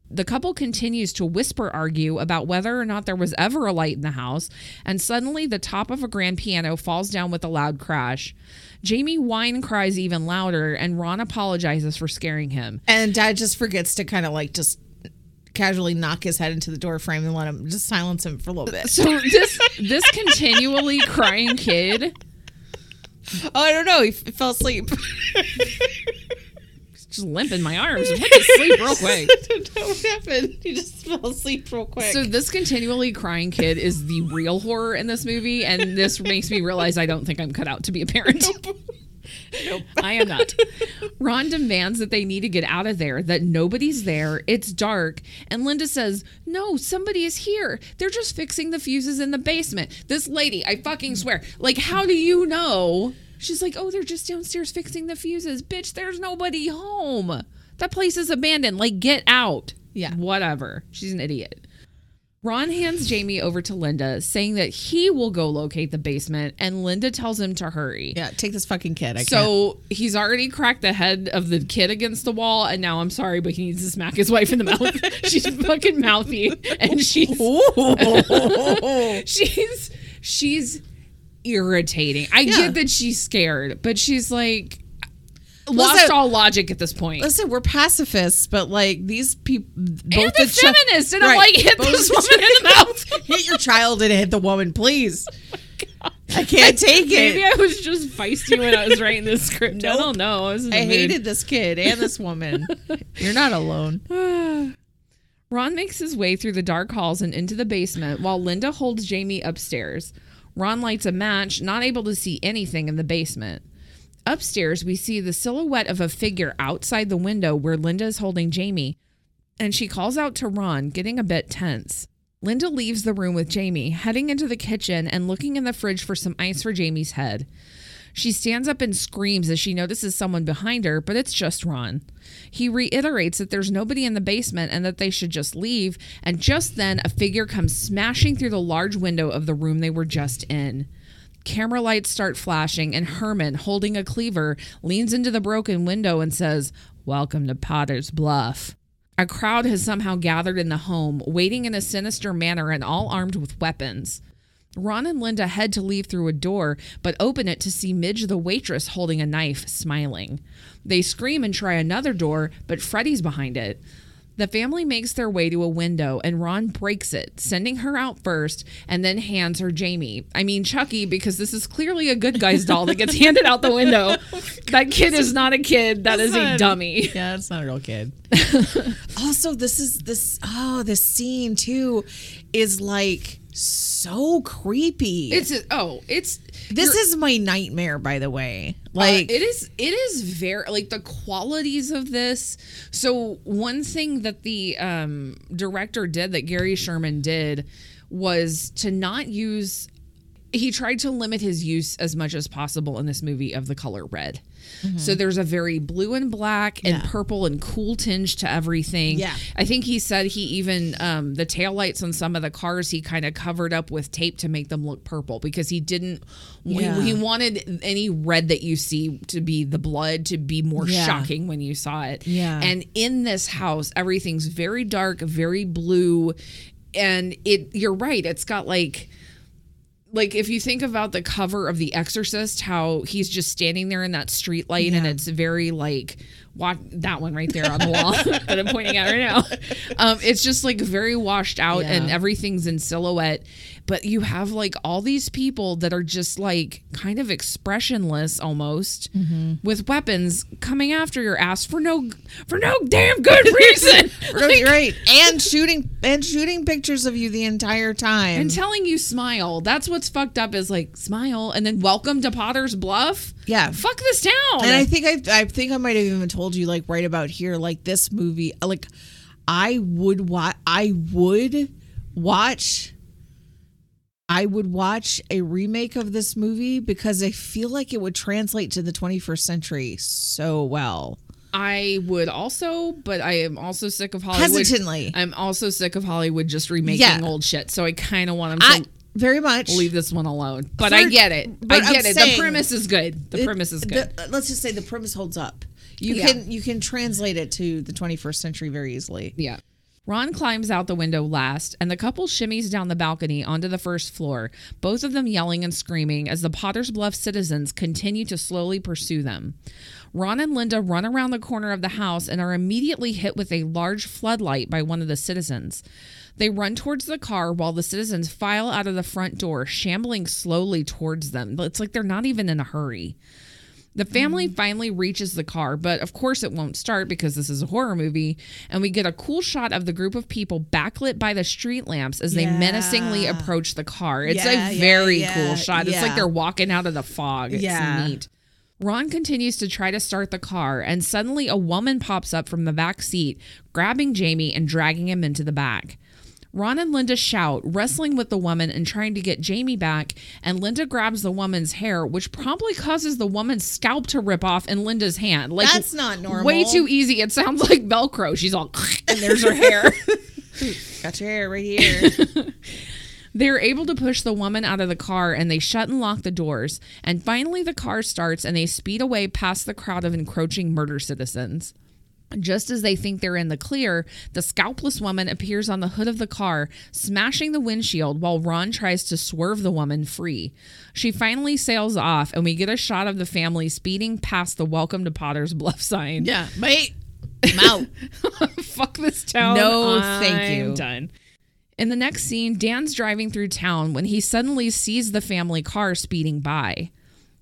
The couple continues to whisper argue about whether or not there was ever a light in the house, and suddenly the top of a grand piano falls down with a loud crash. Jamie whine cries even louder, and Ron apologizes for scaring him. And dad just forgets to kind of like just casually knock his head into the door frame and let him just silence him for a little bit. So this this continually crying kid Oh, I don't know. He f- fell asleep. just limp in my arms and went to sleep real quick. I don't know what happened. He just fell asleep real quick. So this continually crying kid is the real horror in this movie, and this makes me realize I don't think I'm cut out to be a parent. I am not. Ron demands that they need to get out of there, that nobody's there, it's dark, and Linda says, No, somebody is here. They're just fixing the fuses in the basement. This lady, I fucking swear. Like, how do you know? She's like, Oh, they're just downstairs fixing the fuses. Bitch, there's nobody home. That place is abandoned. Like, get out. Yeah. Whatever. She's an idiot. Ron hands Jamie over to Linda, saying that he will go locate the basement, and Linda tells him to hurry. yeah, take this fucking kid. I. So he's already cracked the head of the kid against the wall, and now I'm sorry, but he needs to smack his wife in the mouth. she's fucking mouthy, and she's she's she's irritating. I Yeah. get that she's scared, but she's like Listen- lost all logic at this point. Listen, we're pacifists, but like these people, both and the, chi- feminist, and I'm like, hit Both this woman in the mouth. hit your child and hit the woman, please. Oh I can't take it. Maybe I was just feisty when I was writing this script. I Nope. don't know. I, the I hated this kid and this woman. You're not alone. Ron makes his way through the dark halls and into the basement while Linda holds Jamie upstairs. Ron lights a match, not able to see anything in the basement. Upstairs, we see the silhouette of a figure outside the window where Linda is holding Jamie, and she calls out to Ron, getting a bit tense. Linda leaves the room with Jamie, heading into the kitchen and looking in the fridge for some ice for Jamie's head. She stands up and screams as she notices someone behind her, but it's just Ron. He reiterates that there's nobody in the basement and that they should just leave, and just then a figure comes smashing through the large window of the room they were just in. Camera lights start flashing, and Herman, holding a cleaver, leans into the broken window and says, Welcome to Potter's Bluff. A crowd has somehow gathered in the home, waiting in a sinister manner and all armed with weapons. Ron and Linda head to leave through a door, but open it to see Midge the waitress holding a knife, smiling. They scream and try another door, but Freddy's behind it. The family makes their way to a window and Ron breaks it, sending her out first and then hands her Jamie. I mean, Chucky, because this is clearly a good guy's doll that gets handed out the window. That kid is not a kid, that is a not- dummy. Yeah, that's not a real kid. also, this is this oh, this scene too is like so creepy. It's a, oh, it's this is my nightmare, by the way. Like Like it is it is very like the qualities of this. So one thing that the um director did that Gary Sherman did was to not use he tried to limit his use as much as possible in this movie of the color red. So there's a very blue and black and Yeah. purple and cool tinge to everything. Yeah. I think he said he even um, the taillights on some of the cars he kind of covered up with tape to make them look purple because he didn't Yeah. he, he wanted any red that you see to be the blood to be more Yeah. shocking when you saw it. Yeah. And in this house everything's very dark, very blue and it you're right, it's got like like if you think about the cover of The Exorcist, how he's just standing there in that street light and it's very like what that one right there on the wall that I'm pointing at right now. Um, it's just like very washed out and everything's in silhouette. But you have like all these people that are just like kind of expressionless almost with weapons coming after your ass for no for no damn good reason. right, right, and shooting and shooting pictures of you the entire time. and telling you smile. That's what's fucked up is like smile and then welcome to Potter's Bluff. Yeah. Fuck this town. and I think I I think I might have even told you like right about here like this movie like I would watch I would watch I would watch a remake of this movie because I feel like it would translate to the 21st century so well. I would also, but I am also sick of Hollywood. Hesitantly. I'm also sick of Hollywood just remaking Yeah. old shit. So I kind of want them to very much leave this one alone. But For- I get it. I I'm get it. saying- the premise is good. The It- premise is good. the- let's just say the premise holds up. You Yeah. can you can translate it to the 21st century very easily. Yeah. Ron climbs out the window last, and the couple shimmies down the balcony onto the first floor, both of them yelling and screaming as the Potter's Bluff citizens continue to slowly pursue them. Ron and Linda run around the corner of the house and are immediately hit with a large floodlight by one of the citizens. They run towards the car while the citizens file out of the front door, shambling slowly towards them. It's like they're not even in a hurry. The family mm-hmm. finally reaches the car, but of course it won't start because this is a horror movie. And we get a cool shot of the group of people backlit by the street lamps as they Yeah. menacingly approach the car. It's Yeah, a very yeah, cool shot. It's like they're walking out of the fog. It's Yeah. neat. Ron continues to try to start the car, and suddenly a woman pops up from the back seat, grabbing Jamie and dragging him into the back. Ron and Linda shout, wrestling with the woman and trying to get Jamie back, and Linda grabs the woman's hair, which promptly causes the woman's scalp to rip off in Linda's hand. Like That's not normal. Way too easy. It sounds like Velcro. She's all and there's her hair. Got your hair right here. They're able to push the woman out of the car and they shut and lock the doors. And finally, the car starts and they speed away past the crowd of encroaching murder citizens. Just as they think they're in the clear, the scalpless woman appears on the hood of the car, smashing the windshield while Ron tries to swerve the woman free. She finally sails off, and we get a shot of the family speeding past the Welcome to Potter's Bluff sign. yeah, mate. I'm out. Fuck this town. No, I'm thank you. Done. In the next scene, Dan's driving through town when he suddenly sees the family car speeding by.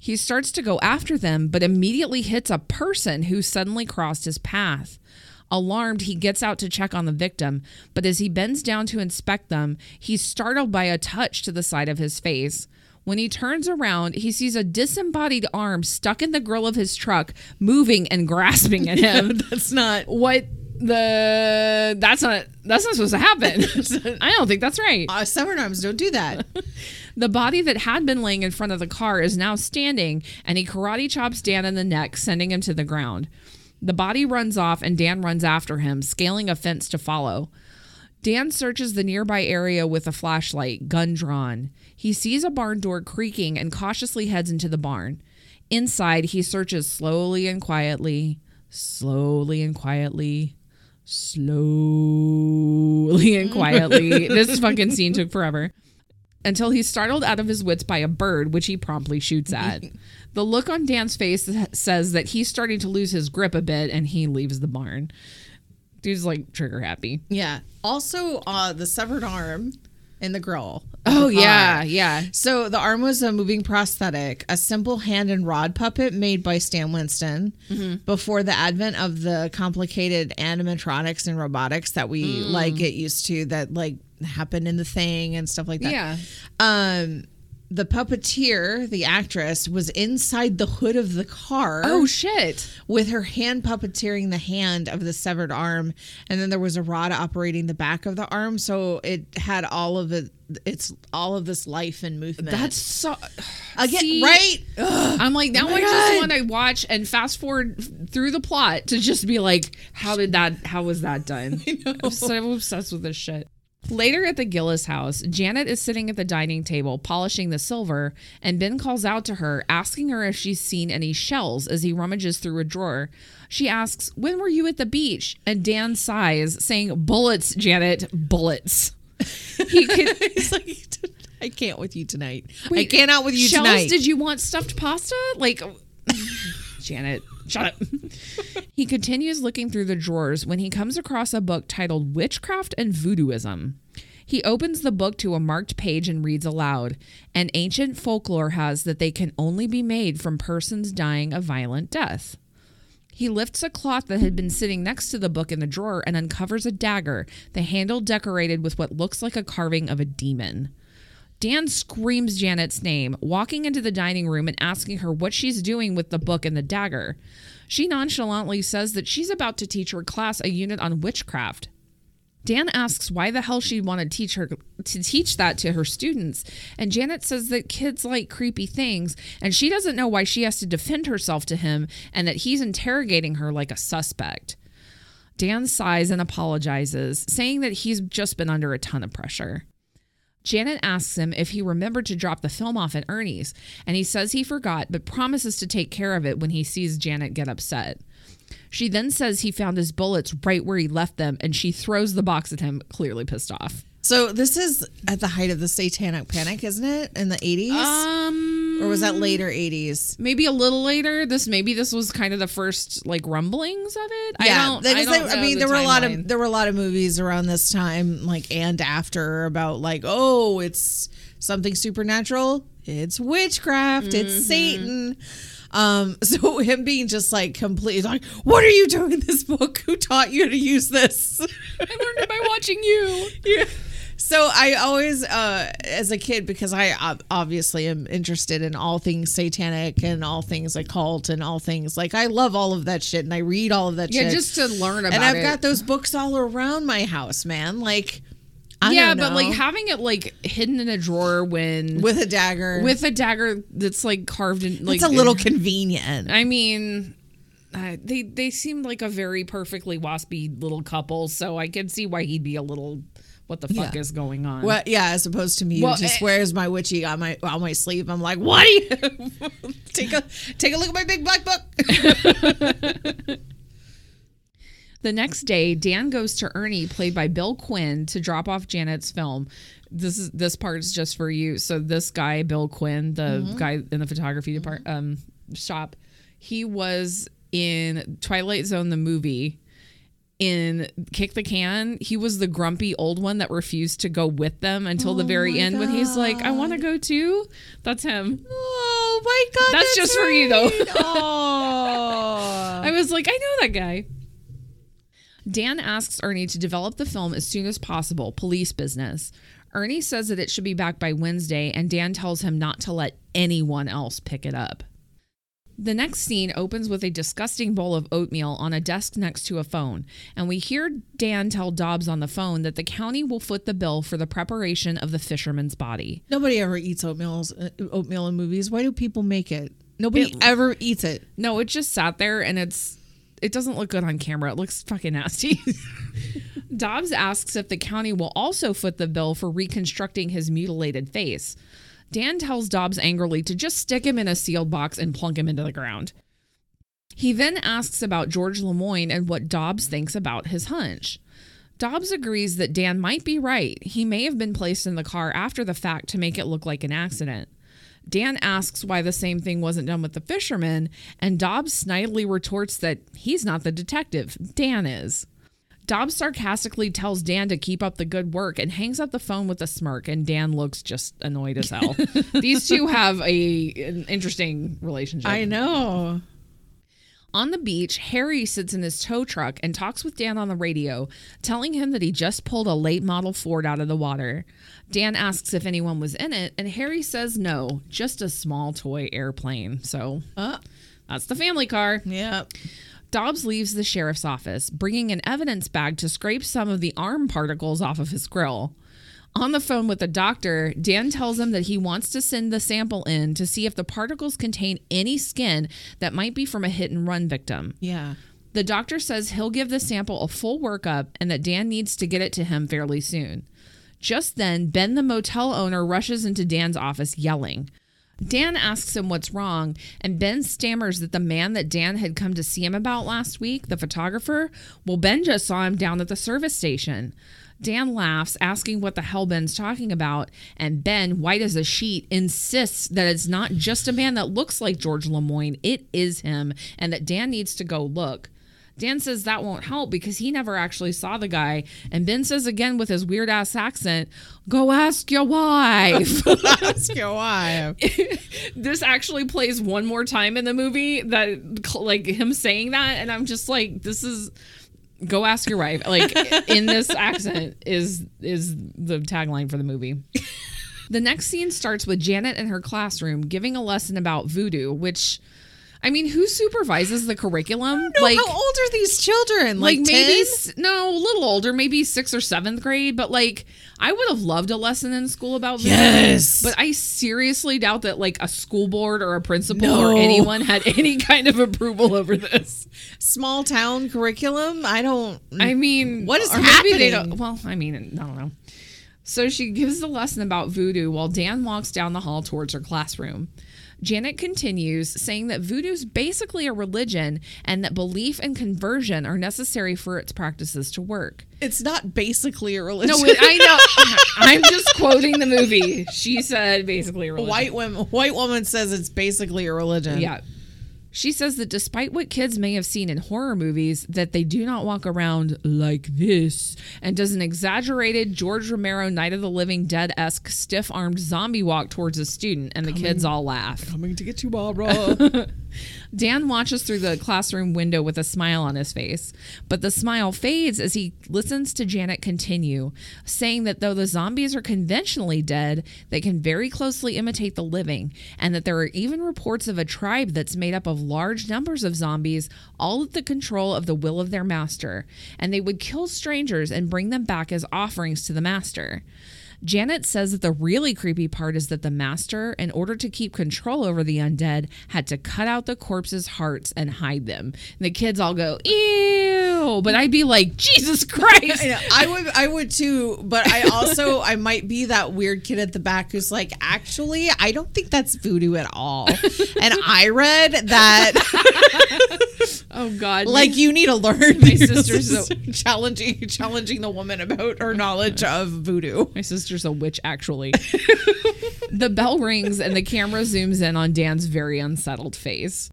He starts to go after them, but immediately hits a person who suddenly crossed his path. Alarmed, he gets out to check on the victim, but as he bends down to inspect them, he's startled by a touch to the side of his face. When he turns around, he sees a disembodied arm stuck in the grill of his truck, moving and grasping at him. That's not. what the that's not that's not supposed to happen. I don't think that's right. Uh, severed arms don't do that. The body that had been laying in front of the car is now standing, and he karate chops Dan in the neck, sending him to the ground. The body runs off, and Dan runs after him, scaling a fence to follow. Dan searches the nearby area with a flashlight, gun drawn. He sees a barn door creaking and cautiously heads into the barn. Inside, he searches slowly and quietly, slowly and quietly, slowly and quietly. this fucking scene took forever until he's startled out of his wits by a bird, which he promptly shoots at. the look on Dan's face says that he's starting to lose his grip a bit and he leaves the barn. Dude's like trigger happy. Yeah. Also, uh, the severed arm in the grill. Oh, the yeah, yeah. So the arm was a moving prosthetic, a simple hand and rod puppet made by Stan Winston Mm-hmm. before the advent of the complicated animatronics and robotics that we Mm. like get used to that like happen in the thing and stuff like that. Yeah. Um the puppeteer, the actress, was inside the hood of the car Oh, shit. with her hand puppeteering the hand of the severed arm and then there was a rod operating the back of the arm so it had all of it it's all of this life and movement That's so. again See? right Ugh. I'm like, now I just want to watch and fast forward through the plot to just be like, how did that, how was that done? I'm so obsessed with this shit. Later at the Gillis house, Janet is sitting at the dining table polishing the silver, and Ben calls out to her, asking her if she's seen any shells as he rummages through a drawer. She asks, When were you at the beach? And Dan sighs, saying, Bullets, Janet, bullets. He could. He's like, I can't with you tonight. I can't out with you tonight. shells, tonight. Did you want stuffed pasta? Like, Janet, shut up. he continues looking through the drawers when he comes across a book titled Witchcraft and Voodooism. He opens the book to a marked page and reads aloud. An ancient folklore has that they can only be made from persons dying a violent death. He lifts a cloth that had been sitting next to the book in the drawer and uncovers a dagger, the handle decorated with what looks like a carving of a demon. Dan screams Janet's name, walking into the dining room and asking her what she's doing with the book and the dagger. She nonchalantly says that she's about to teach her class a unit on witchcraft. Dan asks why the hell she'd want to teach her to teach that to her students, and Janet says that kids like creepy things, and she doesn't know why she has to defend herself to him and that he's interrogating her like a suspect. Dan sighs and apologizes, saying that he's just been under a ton of pressure. Janet asks him if he remembered to drop the film off at Ernie's, and he says he forgot but promises to take care of it when he sees Janet get upset. She then says he found his bullets right where he left them, and she throws the box at him, clearly pissed off. So this is at the height of the satanic panic, isn't it? In the 80s? Um, or was that later 80s? maybe a little later? This maybe this was kind of the first like rumblings of it. I don't. I, don't I mean, the there were a lot timeline. of there were a lot of movies around this time, like and after, about like, oh, it's something supernatural. It's witchcraft. Mm-hmm. It's Satan. Um, so him being just like completely like, what are you doing in this book? Who taught you to use this? I learned it by watching you. yeah. So I always, uh, as a kid, because I obviously am interested in all things satanic and all things occult and all things like I love all of that shit and I read all of that shit. Yeah, shit. just to learn about it. and I've it. got those books all around my house, man. Like, I yeah, but like having it like hidden in a drawer when with a dagger, with a dagger that's like carved in like it's a little convenient. I mean, uh, they they seemed like a very perfectly waspy little couple, so I can see why he'd be a little. What the fuck Yeah. is going on? Well, yeah, as opposed to me, who Well, just eh, wears my witchy on my on my sleeve. I'm like, what? Are you? take a take a look at my big black book. The next day, Dan goes to Ernie, played by Bill Quinn, to drop off Janet's film. This is this part is just for you. So this guy, Bill Quinn, the guy in the photography depart um, shop, he was in Twilight Zone the movie, in Kick the Can, he was the grumpy old one that refused to go with them until the Oh very my end when he's like, I want to go too. That's him. Oh my god. That's just for you, though. Oh. I was like, I know that guy. Dan asks Ernie to develop the film as soon as possible, police business. Ernie says that it should be back by Wednesday, and Dan tells him not to let anyone else pick it up. The next scene opens with a disgusting bowl of oatmeal on a desk next to a phone, and we hear Dan tell Dobbs on the phone that the county will foot the bill for the preparation of the fisherman's body. Nobody ever eats oatmeal uh, oatmeal in movies. Why do people make it? Nobody ever eats it. No, it just sat there and it's it doesn't look good on camera. It looks fucking nasty. Dobbs asks if the county will also foot the bill for reconstructing his mutilated face. Dan tells Dobbs angrily to just stick him in a sealed box and plunk him into the ground. He then asks about George Lemoyne and what Dobbs thinks about his hunch. Dobbs agrees that Dan might be right. He may have been placed in the car after the fact to make it look like an accident. Dan asks why the same thing wasn't done with the fisherman, and Dobbs snidely retorts that he's not the detective, Dan is. Dobbs sarcastically tells Dan to keep up the good work and hangs up the phone with a smirk, and Dan looks just annoyed as hell. These two have a an interesting relationship. I know. On the beach, Harry sits in his tow truck and talks with Dan on the radio, telling him that he just pulled a late model Ford out of the water. Dan asks if anyone was in it, and Harry says no, just a small toy airplane. So Uh, that's the family car. yeah. Dobbs leaves the sheriff's office, bringing an evidence bag to scrape some of the arm particles off of his grill. On the phone with the doctor, Dan tells him that he wants to send the sample in to see if the particles contain any skin that might be from a hit and run victim. Yeah. The doctor says he'll give the sample a full workup and that Dan needs to get it to him fairly soon. Just then, Ben, the motel owner, rushes into Dan's office yelling. Dan asks him what's wrong, and Ben stammers that the man that Dan had come to see him about last week, the photographer, well, Ben just saw him down at the service station. Dan laughs, asking what the hell Ben's talking about, and Ben, white as a sheet, insists that it's not just a man that looks like George Lemoyne, it is him, and that Dan needs to go look. Dan says that won't help because he never actually saw the guy. And Ben says again with his weird ass accent, Go ask your wife. Ask your wife. this actually plays one more time in the movie that, like, him saying that. And I'm just like, This is. Go ask your wife. Like in this accent is is the tagline for the movie. The next scene starts with Janet in her classroom giving a lesson about voodoo, which I mean, who supervises the curriculum? No, how old are these children? like, Like, maybe no, a little older, maybe sixth or seventh grade. But like, I would have loved a lesson in school about voodoo. Yes. But I seriously doubt that like a school board or a principal No. or anyone had any kind of approval over this. small town curriculum. I don't. I mean, What is or maybe they happening? don't- well, I mean, I don't know. So she gives the lesson about voodoo while Dan walks down the hall towards her classroom. Janet continues, saying that voodoo is basically a religion and that belief and conversion are necessary for its practices to work. it's not basically a religion. No, I know. I'm just quoting the movie. She said basically a religion. white women. White woman says it's basically a religion. Yeah. She says that despite what kids may have seen in horror movies, that they do not walk around like this, and does an exaggerated George Romero Night of the Living Dead esque stiff armed zombie walk towards a student, and the kids all laugh. Coming to get you, Barbara. Dan watches through the classroom window with a smile on his face, but the smile fades as he listens to Janet continue, saying that though the zombies are conventionally dead, they can very closely imitate the living, and that there are even reports of a tribe that's made up of large numbers of zombies, all at the control of the will of their master, and they would kill strangers and bring them back as offerings to the master. Janet says that the really creepy part is that the master, in order to keep control over the undead, had to cut out the corpses' hearts and hide them. And the kids all go, ew. But I'd be like, Jesus Christ. I, I would, I would too, but I also, I might be that weird kid at the back who's like, actually, I don't think that's voodoo at all. And I read that, Oh, God. like, you need to learn. My sister's so- challenging, challenging the woman about her knowledge of voodoo. My sister's a witch, actually. the bell rings and the camera zooms in on Dan's very unsettled face.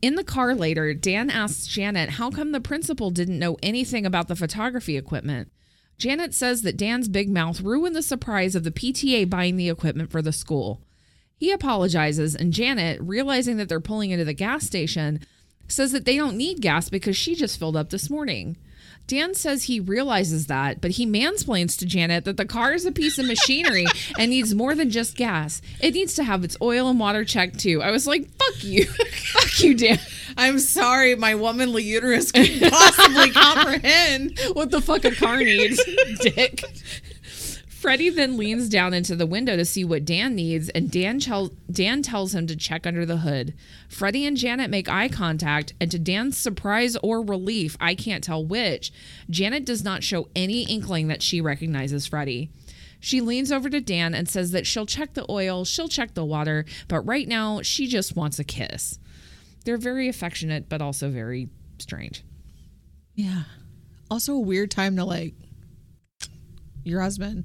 In the car later, Dan asks Janet how come the principal didn't know anything about the photography equipment. Janet says that Dan's big mouth ruined the surprise of the PTA buying the equipment for the school. He apologizes, and Janet, realizing that they're pulling into the gas station, says that they don't need gas because she just filled up this morning. Dan says he realizes that, but he mansplains to Janet that the car is a piece of machinery and needs more than just gas. It needs to have its oil and water checked too. I was like, fuck you. fuck you, Dan. I'm sorry, my womanly uterus could possibly comprehend. What the fuck a car needs, dick. Freddie then leans down into the window to see what Dan needs, and Dan, tell- Dan tells him to check under the hood. Freddie and Janet make eye contact, and to Dan's surprise or relief, I can't tell which, Janet does not show any inkling that she recognizes Freddie. She leans over to Dan and says that she'll check the oil, she'll check the water, but right now she just wants a kiss. They're very affectionate, but also very strange. Yeah. Also a weird time to like your husband.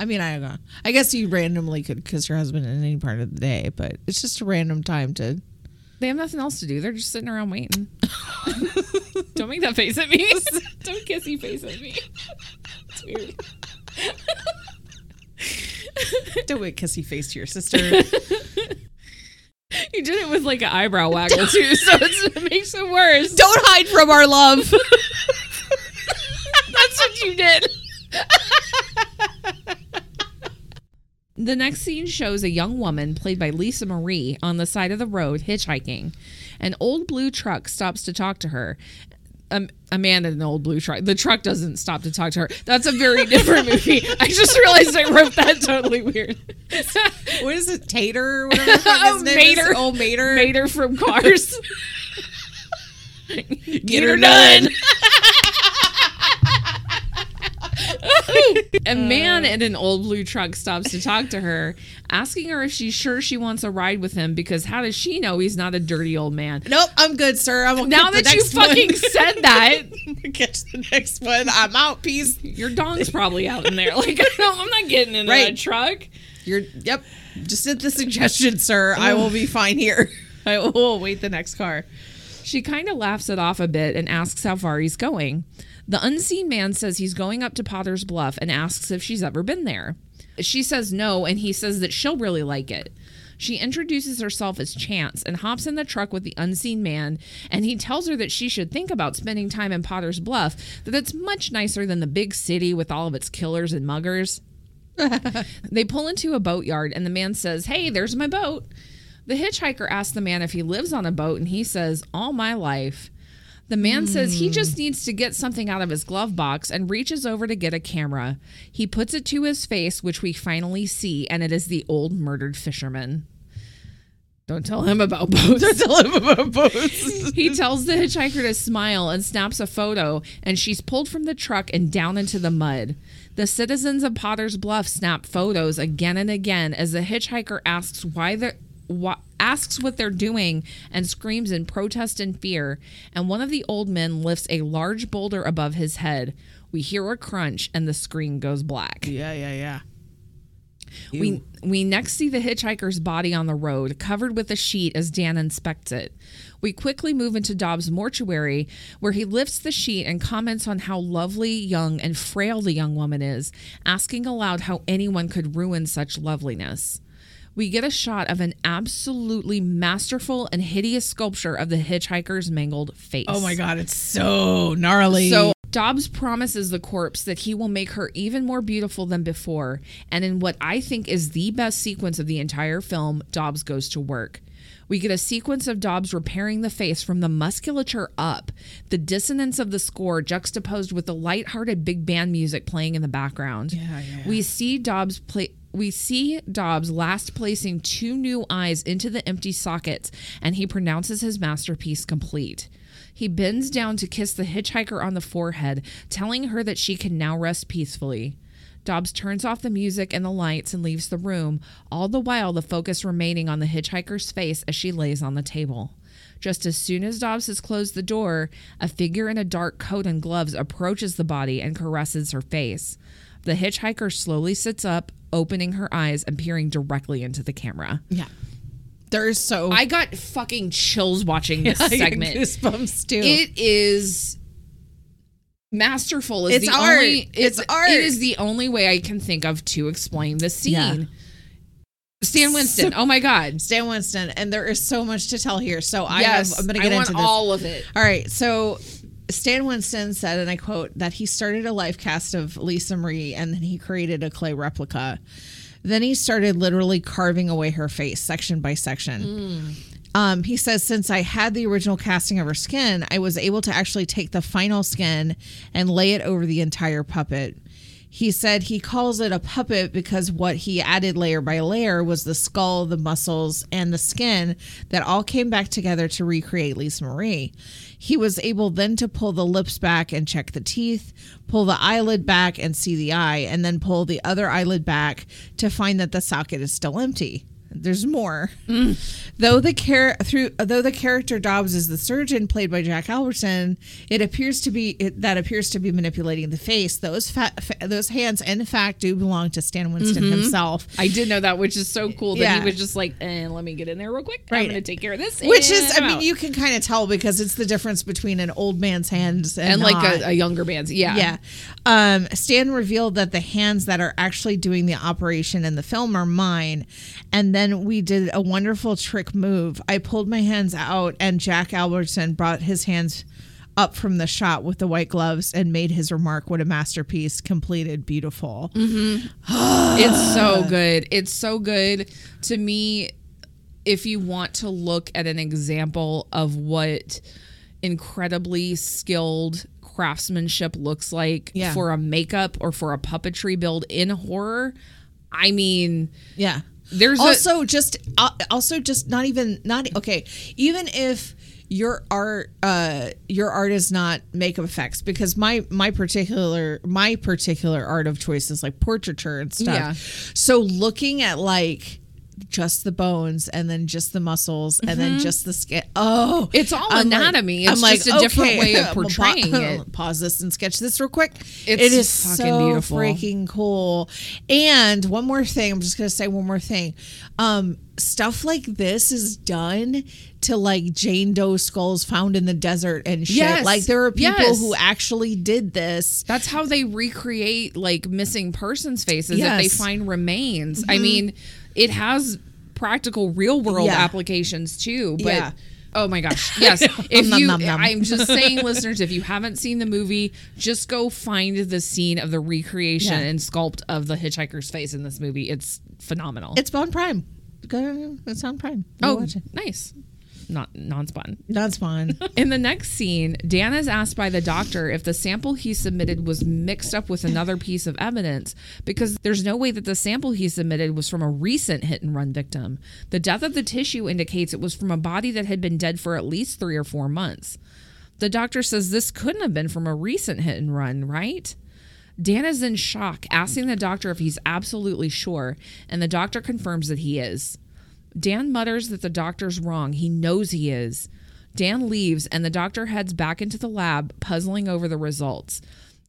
I mean, I don't know. I guess you randomly could kiss your husband in any part of the day, but it's just a random time to. They have nothing else to do. They're just sitting around waiting. Don't make that face at me. Don't kissy face at me. It's weird. Don't make kissy face to your sister. You did it with like an eyebrow waggle too, so it's, it makes it worse. Don't hide from our love. That's what you did. The next scene shows a young woman, played by Lisa Marie, on the side of the road hitchhiking. An old blue truck stops to talk to her. A, a man in an old blue truck. The truck doesn't stop to talk to her. That's a very different movie. I just realized I wrote that totally weird. what is it? Tater or whatever Oh, name Mater. is? Oh, Mater. Mater from Cars. Get her done. A man uh. in an old blue truck stops to talk to her, asking her if she's sure she wants a ride with him because how does she know he's not a dirty old man? Nope, I'm good, sir. I'm Now that you next one. fucking said that, catch the next one. I'm out. Peace. your dong's probably out in there. Like, I'm not getting in Right. that truck. You're. Yep. Just did the suggestion, sir. I oh. will be fine here. I will wait the next car. She kind of laughs it off a bit and asks how far he's going. The unseen man says he's going up to Potter's Bluff and asks if she's ever been there. She says no, and he says that she'll really like it. She introduces herself as Chance and hops in the truck with the unseen man, and he tells her that she should think about spending time in Potter's Bluff, that it's much nicer than the big city with all of its killers and muggers. they pull into a boatyard, and the man says, Hey, there's my boat. The hitchhiker asks the man if he lives on a boat, and he says, All my life. The man says he just hmm. needs to get something out of his glove box and reaches over to get a camera. He puts it to his face, which we finally see, and it is the old murdered fisherman. Don't tell him about boats. Don't tell him about boats. he tells the hitchhiker to smile and snaps a photo, and she's pulled from the truck and down into the mud. The citizens of Potter's Bluff snap photos again and again as the hitchhiker asks why they're asks what they're doing and screams in protest and fear. And one of the old men lifts a large boulder above his head. We hear a crunch, and the screen goes black. Yeah, yeah, yeah. We we next see the hitchhiker's body on the road, covered with a sheet as Dan inspects it. We quickly move into Dobbs' mortuary, where he lifts the sheet and comments on how lovely, young, and frail the young woman is, asking aloud how anyone could ruin such loveliness. We get a shot of an absolutely masterful and hideous sculpture of the hitchhiker's mangled face. Oh my god, it's so gnarly. So Dobbs promises the corpse that he will make her even more beautiful than before. And in what I think is the best sequence of the entire film, Dobbs goes to work. We get a sequence of Dobbs repairing the face from the musculature up, the dissonance of the score juxtaposed with the light-hearted big band music playing in the background. Yeah, yeah. We see Dobbs play we see Dobbs last placing two new eyes into the empty sockets and he pronounces his masterpiece complete. He bends down to kiss the hitchhiker on the forehead, telling her that she can now rest peacefully. Dobbs turns off the music and the lights and leaves the room, all the while the focus remaining on the hitchhiker's face as she lays on the table. Just as soon as Dobbs has closed the door, a figure in a dark coat and gloves approaches the body and caresses her face. The hitchhiker slowly sits up, opening her eyes and peering directly into the camera. yeah. They're so I got fucking chills watching this segment. goosebumps too. It is masterful. Is It's the art. Only, It's art. It is the only way I can think of to explain the scene. Yeah. Stan Winston. oh my god. Stan Winston, and there is so much to tell here. So I yes, have, I'm going to get I want into this. all of it. All right, so Stan Winston said, and I quote, that he started a life cast of Lisa Marie and then he created a clay replica. Then he started literally carving away her face section by section. Um, he says, since I had the original casting of her skin, I was able to actually take the final skin and lay it over the entire puppet. He said he calls it a puppet because what he added layer by layer was the skull, the muscles, and the skin that all came back together to recreate Lisa Marie. He was able then to pull the lips back and check the teeth, pull the eyelid back and see the eye, and then pull the other eyelid back to find that the socket is still empty. There's more. Though the char- through though the character Dobbs is the surgeon played by Jack Albertson, it appears to be it, that appears to be manipulating the face. Those fa- fa- those hands, in fact, do belong to Stan Winston himself. I did know that, which is so cool that Yeah. he was just like, eh, let me get in there real quick. I'm going to take care of this. Which is, I mean, out." you can kind of tell because it's the difference between an old man's hands and, and like a, a younger man's. Yeah. Yeah. Um, Stan revealed that the hands that are actually doing the operation in the film are mine. And then we did a wonderful trick move. I pulled my hands out, and Jack Albertson brought his hands up from the shot with the white gloves and made his remark, What a masterpiece, completed, beautiful. Mm-hmm. It's so good. It's so good to me. If you want to look at an example of what incredibly skilled craftsmanship looks like Yeah. for a makeup or for a puppetry build in horror, I mean, Yeah. There's a, also just uh, also just not even not okay even if your art uh your art is not makeup effects because my my particular my particular art of choice is like portraiture and stuff Yeah. so looking at like just the bones and then just the muscles and then just the skin oh Mm-hmm. It's all I'm like- anatomy. It's I'm like, just a different okay, way of portraying pa- it. pause this and sketch this real quick It's it is so beautiful. freaking cool. And one more thing, I'm just gonna say one more thing. Um, stuff like this is done to like Jane Doe skulls found in the desert and shit. Yes. Like there are people Yes. who actually did this. That's how they recreate like missing persons faces if they find remains. I mean, it has practical real world Yeah. applications too, but Yeah. oh my gosh. Yes. If you nom, nom. I'm just saying listeners, if you haven't seen the movie, just go find the scene of the recreation Yeah. and sculpt of the hitchhiker's face in this movie. It's phenomenal. It's on Prime. Go, it's on Prime. Oh, watch it. nice. Not non-spawn. Non-spawn. In the next scene, Dan is asked by the doctor if the sample he submitted was mixed up with another piece of evidence because there's no way that the sample he submitted was from a recent hit and run victim. The death of the tissue indicates it was from a body that had been dead for at least three or four months. The doctor says this couldn't have been from a recent hit and run, right? Dan is in shock, asking the doctor if he's absolutely sure, and the doctor confirms that he is. Dan mutters that the doctor's wrong. He knows he is. Dan leaves, and the doctor heads back into the lab, puzzling over the results.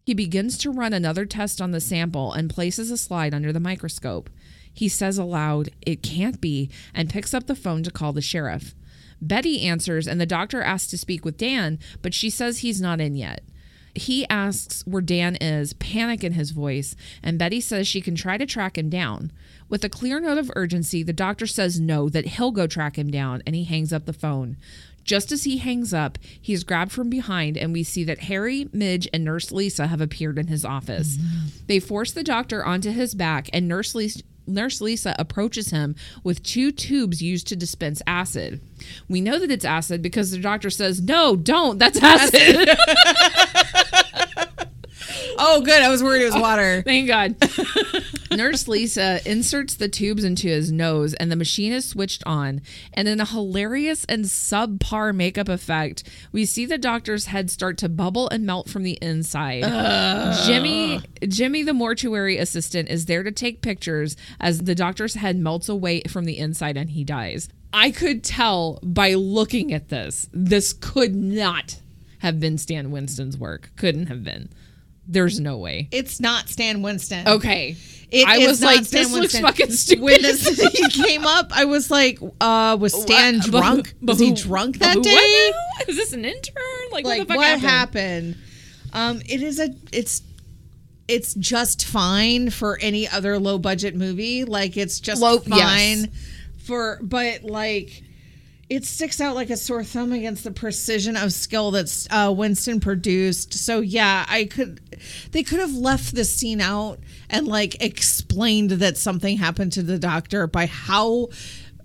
He begins to run another test on the sample and places a slide under the microscope. He says aloud, It can't be, and picks up the phone to call the sheriff. Betty answers, and the doctor asks to speak with Dan, but she says he's not in yet. He asks where Dan is, panic in his voice, and Betty says she can try to track him down. With a clear note of urgency, the doctor says no, that he'll go track him down, and he hangs up the phone. Just as he hangs up, he's grabbed from behind, and we see that Harry, Midge, and Nurse Lisa have appeared in his office. Mm-hmm. They force the doctor onto his back, and Nurse Lisa. Nurse Lisa approaches him with two tubes used to dispense acid. We know that it's acid because the doctor says, No, don't, that's acid. oh, good. I was worried it was water. Thank God. Nurse Lisa inserts the tubes into his nose, and the machine is switched on. And in a hilarious and subpar makeup effect, we see the doctor's head start to bubble and melt from the inside. Jimmy, Jimmy, the mortuary assistant, is there to take pictures as the doctor's head melts away from the inside and he dies. I could tell by looking at this, this could not have been Stan Winston's work. Couldn't have been There's no way. It's not Stan Winston. Okay. It I was like, Stan this looks fucking stupid. When this, he came up, I was like, uh, was Stan What? Drunk? but was he drunk that who- day? what? Is this an intern? Like, like what the fuck what happened? happened? Um, it is a it's it's just fine for any other low budget movie. Like it's just Low- fine yes. for but like it sticks out like a sore thumb against the precision of skill that's uh, Winston produced. So yeah, I could they could have left this scene out and like explained that something happened to the doctor by how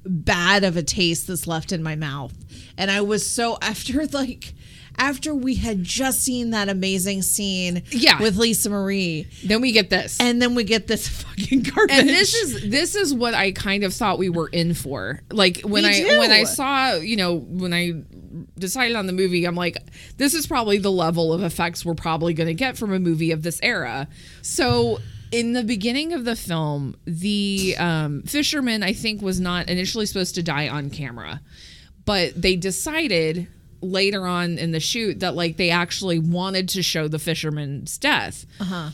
bad of a taste this left in my mouth. And I was so after like after we had just seen that amazing scene Yeah. with Lisa Marie Then we get this. and then we get this fucking garbage. and this is this is what I kind of thought we were in for. Like when I when I saw, you know, when I decided on the movie, I'm like, this is probably the level of effects we're probably going to get from a movie of this era. So in the beginning of the film, the um, fisherman I think was not initially supposed to die on camera, but they decided later on in the shoot that like they actually wanted to show the fisherman's death. Uh-huh.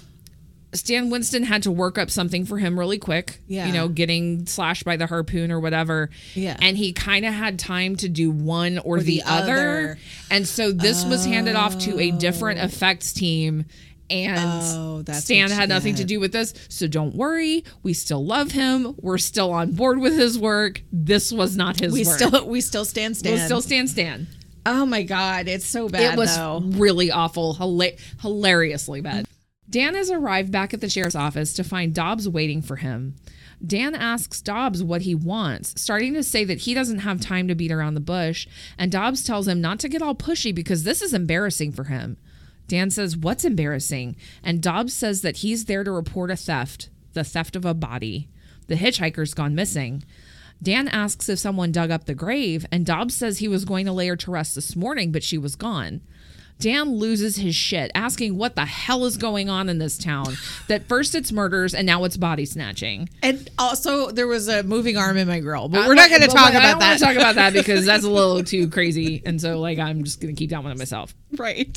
Stan Winston had to work up something for him really quick. Yeah. You know, getting slashed by the harpoon or whatever. Yeah. And he kind of had time to do one or, the, the other. other. And so this was handed off to a different oh. effects team. And Oh, Stan had nothing to do with this. So don't worry. We still love him. We're still on board with his work. This was not his we work. still we still stand stand. We'll still Stan Stan. Oh my god, it's so bad It was though. really awful, hila- hilariously bad. Dan has arrived back at the sheriff's office to find Dobbs waiting for him. Dan asks Dobbs what he wants, starting to say that he doesn't have time to beat around the bush, and Dobbs tells him not to get all pushy because this is embarrassing for him. Dan says, What's embarrassing? And Dobbs says that he's there to report a theft, the theft of a body. The hitchhiker's gone missing. Dan asks if someone dug up the grave, and Dobbs says he was going to lay her to rest this morning, but she was gone. Dan loses his shit, asking what the hell is going on in this town. That first it's murders and now it's body snatching. And also, there was a moving arm in my grill, but uh, we're not going to talk but I about don't that. to talk about that because that's a little too crazy, and so like I'm just gonna keep that one to myself. right.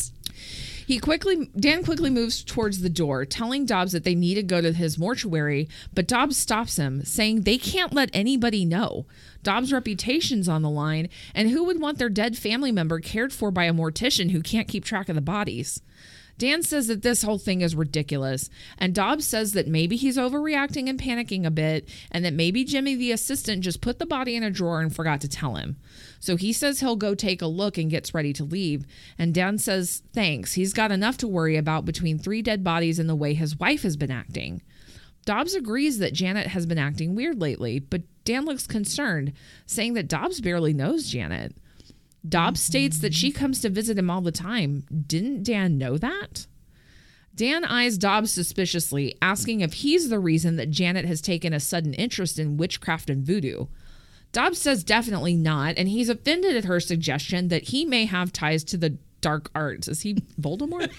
He quickly Dan quickly moves towards the door, telling Dobbs that they need to go to his mortuary, but Dobbs stops him, saying they can't let anybody know. Dobbs' reputation's on the line, and who would want their dead family member cared for by a mortician who can't keep track of the bodies? Dan says that this whole thing is ridiculous, and Dobbs says that maybe he's overreacting and panicking a bit, and that maybe Jimmy the assistant just put the body in a drawer and forgot to tell him. So he says he'll go take a look and gets ready to leave, and Dan says thanks, he's got enough to worry about between three dead bodies and the way his wife has been acting. Dobbs agrees that Janet has been acting weird lately, but Dan looks concerned, saying that Dobbs barely knows Janet. Dobbs states that she comes to visit him all the time. Didn't Dan know that? Dan eyes Dobbs suspiciously, asking if he's the reason that Janet has taken a sudden interest in witchcraft and voodoo. Dobbs says definitely not, and he's offended at her suggestion that he may have ties to the dark arts. Is he Voldemort?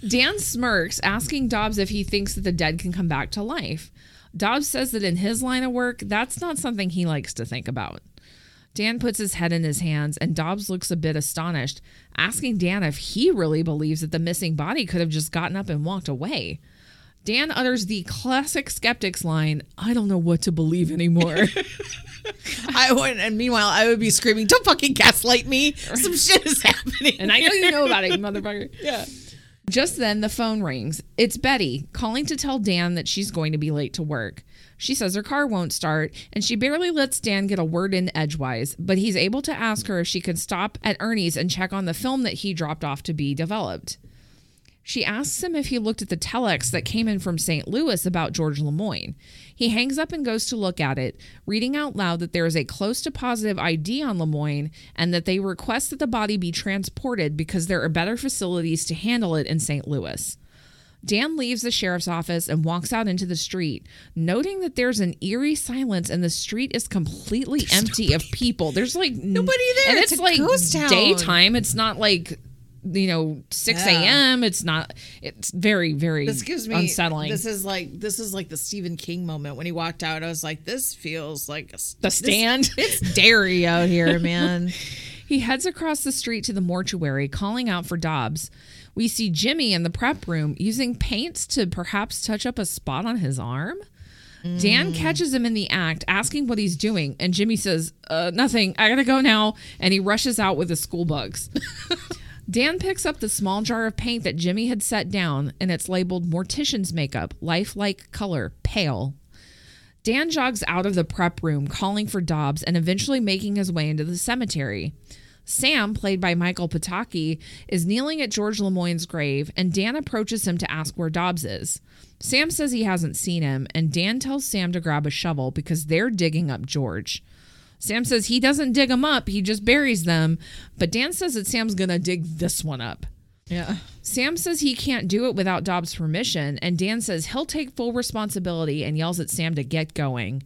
Dan smirks, asking Dobbs if he thinks that the dead can come back to life. Dobbs says that in his line of work, that's not something he likes to think about. Dan puts his head in his hands, and Dobbs looks a bit astonished, asking Dan if he really believes that the missing body could have just gotten up and walked away. Dan utters the classic skeptics line, I don't know what to believe anymore. I would, and meanwhile, I would be screaming, "Don't fucking gaslight me! Some shit is happening." and I know you know about it, motherfucker. Yeah. Just then, the phone rings. It's Betty calling to tell Dan that she's going to be late to work. She says her car won't start, and she barely lets Dan get a word in edgewise, but he's able to ask her if she could stop at Ernie's and check on the film that he dropped off to be developed. She asks him if he looked at the telex that came in from St. Louis about George Lemoyne. He hangs up and goes to look at it, reading out loud that there is a close to positive ID on Lemoyne and that they request that the body be transported because there are better facilities to handle it in St. Louis. Dan leaves the sheriff's office and walks out into the street, noting that there's an eerie silence and the street is completely empty of people. There's like Nobody there. and It's it's, like daytime. It's not like you know 6 Yeah. a.m. It's not. It's very very This gives me unsettling. This is like this is like the Stephen King moment when he walked out. I was like, this feels like a, the stand. It's dairy out here, man. He heads across the street to the mortuary, calling out for Dobbs. We see Jimmy in the prep room using paints to perhaps touch up a spot on his arm. Dan catches him in the act, asking what he's doing, and Jimmy says, uh, Nothing, I gotta go now. And he rushes out with his school bugs. Dan picks up the small jar of paint that Jimmy had set down, and it's labeled Mortician's Makeup, lifelike color, pale. Dan jogs out of the prep room, calling for Dobbs, and eventually making his way into the cemetery. Sam, played by Michael Pataki, is kneeling at George Lemoyne's grave, and Dan approaches him to ask where Dobbs is. Sam says he hasn't seen him, and Dan tells Sam to grab a shovel because they're digging up George. Sam says he doesn't dig them up, he just buries them, but Dan says that Sam's gonna dig this one up. Yeah. Sam says he can't do it without Dobbs' permission, and Dan says he'll take full responsibility and yells at Sam to get going.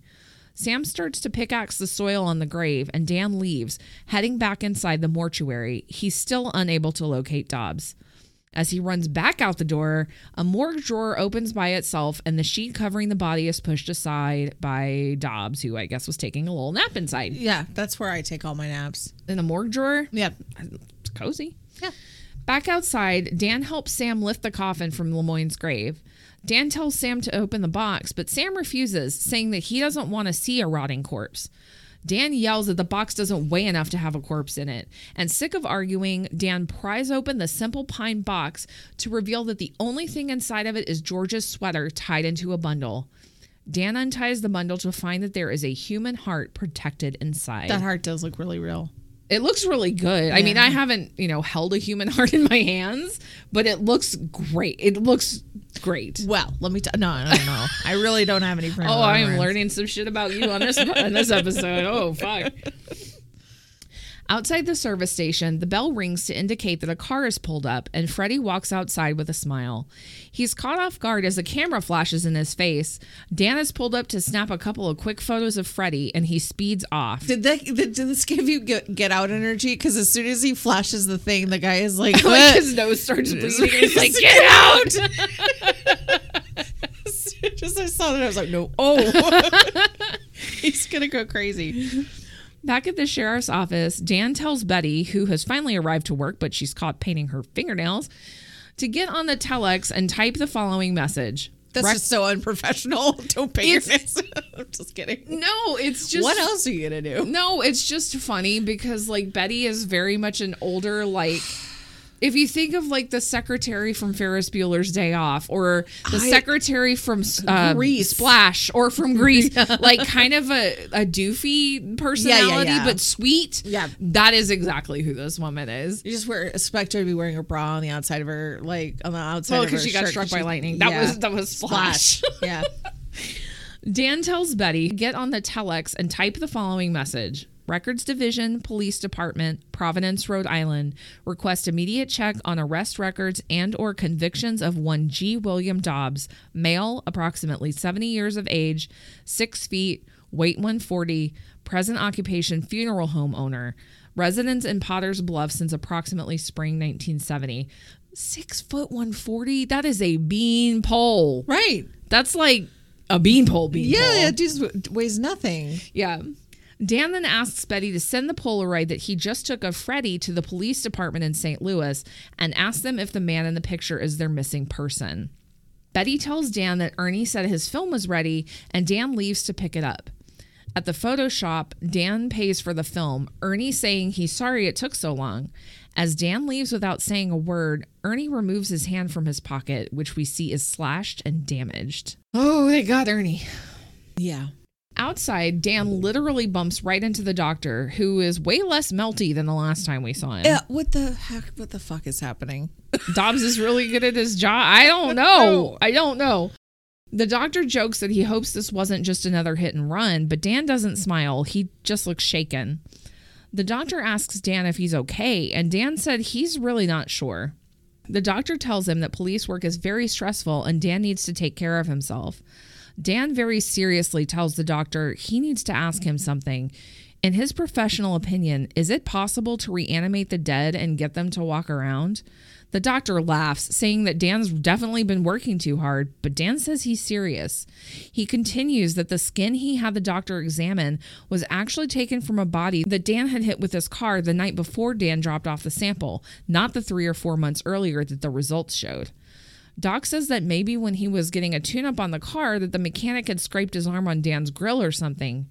Sam starts to pickaxe the soil on the grave, and Dan leaves, heading back inside the mortuary. He's still unable to locate Dobbs. As he runs back out the door, a morgue drawer opens by itself, and the sheet covering the body is pushed aside by Dobbs, who I guess was taking a little nap inside. Yeah, that's where I take all my naps. In a morgue drawer, Yep. it's cozy. Yeah. Back outside, Dan helps Sam lift the coffin from Lemoyne's grave. Dan tells Sam to open the box, but Sam refuses, saying that he doesn't want to see a rotting corpse. Dan yells that the box doesn't weigh enough to have a corpse in it. And sick of arguing, Dan pries open the simple pine box to reveal that the only thing inside of it is George's sweater tied into a bundle. Dan unties the bundle to find that there is a human heart protected inside. That heart does look really real. It looks really good. I mean, I haven't, you know, held a human heart in my hands, but it looks great. It looks great. Well, let me. T- no, no, no. I really don't have any friends. Oh, I am learning some shit about you on this on this episode. Oh, fuck. Outside the service station, the bell rings to indicate that a car is pulled up, and Freddie walks outside with a smile. He's caught off guard as a camera flashes in his face. Dan is pulled up to snap a couple of quick photos of Freddie, and he speeds off. Did that? Did, did this give you get, get out energy? Because as soon as he flashes the thing, the guy is like, like his nose starts bleeding. He's like, "Get out!" Just I saw that, I was like, no. Oh, he's gonna go crazy. Back at the sheriff's office, Dan tells Betty, who has finally arrived to work, but she's caught painting her fingernails, to get on the telex and type the following message. That's Rec- just so unprofessional. Don't pay your It's- I'm just kidding. no, it's just what else are you gonna do? No, it's just funny because like Betty is very much an older like if you think of like the secretary from Ferris Bueller's Day Off or the I- secretary from uh, Grease. Splash or from Grease, like kind of a, a doofy personality yeah. but sweet. Yeah. That is exactly who this woman is. You just wear expect her to be wearing a bra on the outside of her, like on the outside. Well, of her because she got struck by she- lightning. That yeah. was that was Splash. yeah. Dan tells Betty, get on the telex and type the following message. Records Division, Police Department, Providence, Rhode Island, request immediate check on arrest records and or convictions of one G. William Dobbs, male, approximately 70 years of age, 6 feet, weight 140, present occupation funeral home owner, residence in Potter's Bluff since approximately spring 1970. Six foot 140? That is a bean pole. Right. That's like a beanpole bean. Yeah, it just weighs nothing. Yeah. Dan then asks Betty to send the Polaroid that he just took of Freddie to the police department in St. Louis and ask them if the man in the picture is their missing person. Betty tells Dan that Ernie said his film was ready and Dan leaves to pick it up. At the photo shop, Dan pays for the film, Ernie saying he's sorry it took so long. As Dan leaves without saying a word, Ernie removes his hand from his pocket, which we see is slashed and damaged. Oh, they got Ernie. Yeah. Outside, Dan literally bumps right into the doctor, who is way less melty than the last time we saw him. Yeah. What the heck? What the fuck is happening? Dobbs is really good at his job. I don't know. I don't know. The doctor jokes that he hopes this wasn't just another hit and run, but Dan doesn't smile. He just looks shaken. The doctor asks Dan if he's okay, and Dan said he's really not sure. The doctor tells him that police work is very stressful and Dan needs to take care of himself. Dan very seriously tells the doctor he needs to ask him something. In his professional opinion, is it possible to reanimate the dead and get them to walk around? The doctor laughs, saying that Dan's definitely been working too hard, but Dan says he's serious. He continues that the skin he had the doctor examine was actually taken from a body that Dan had hit with his car the night before Dan dropped off the sample, not the three or four months earlier that the results showed. Doc says that maybe when he was getting a tune up on the car that the mechanic had scraped his arm on Dan's grill or something.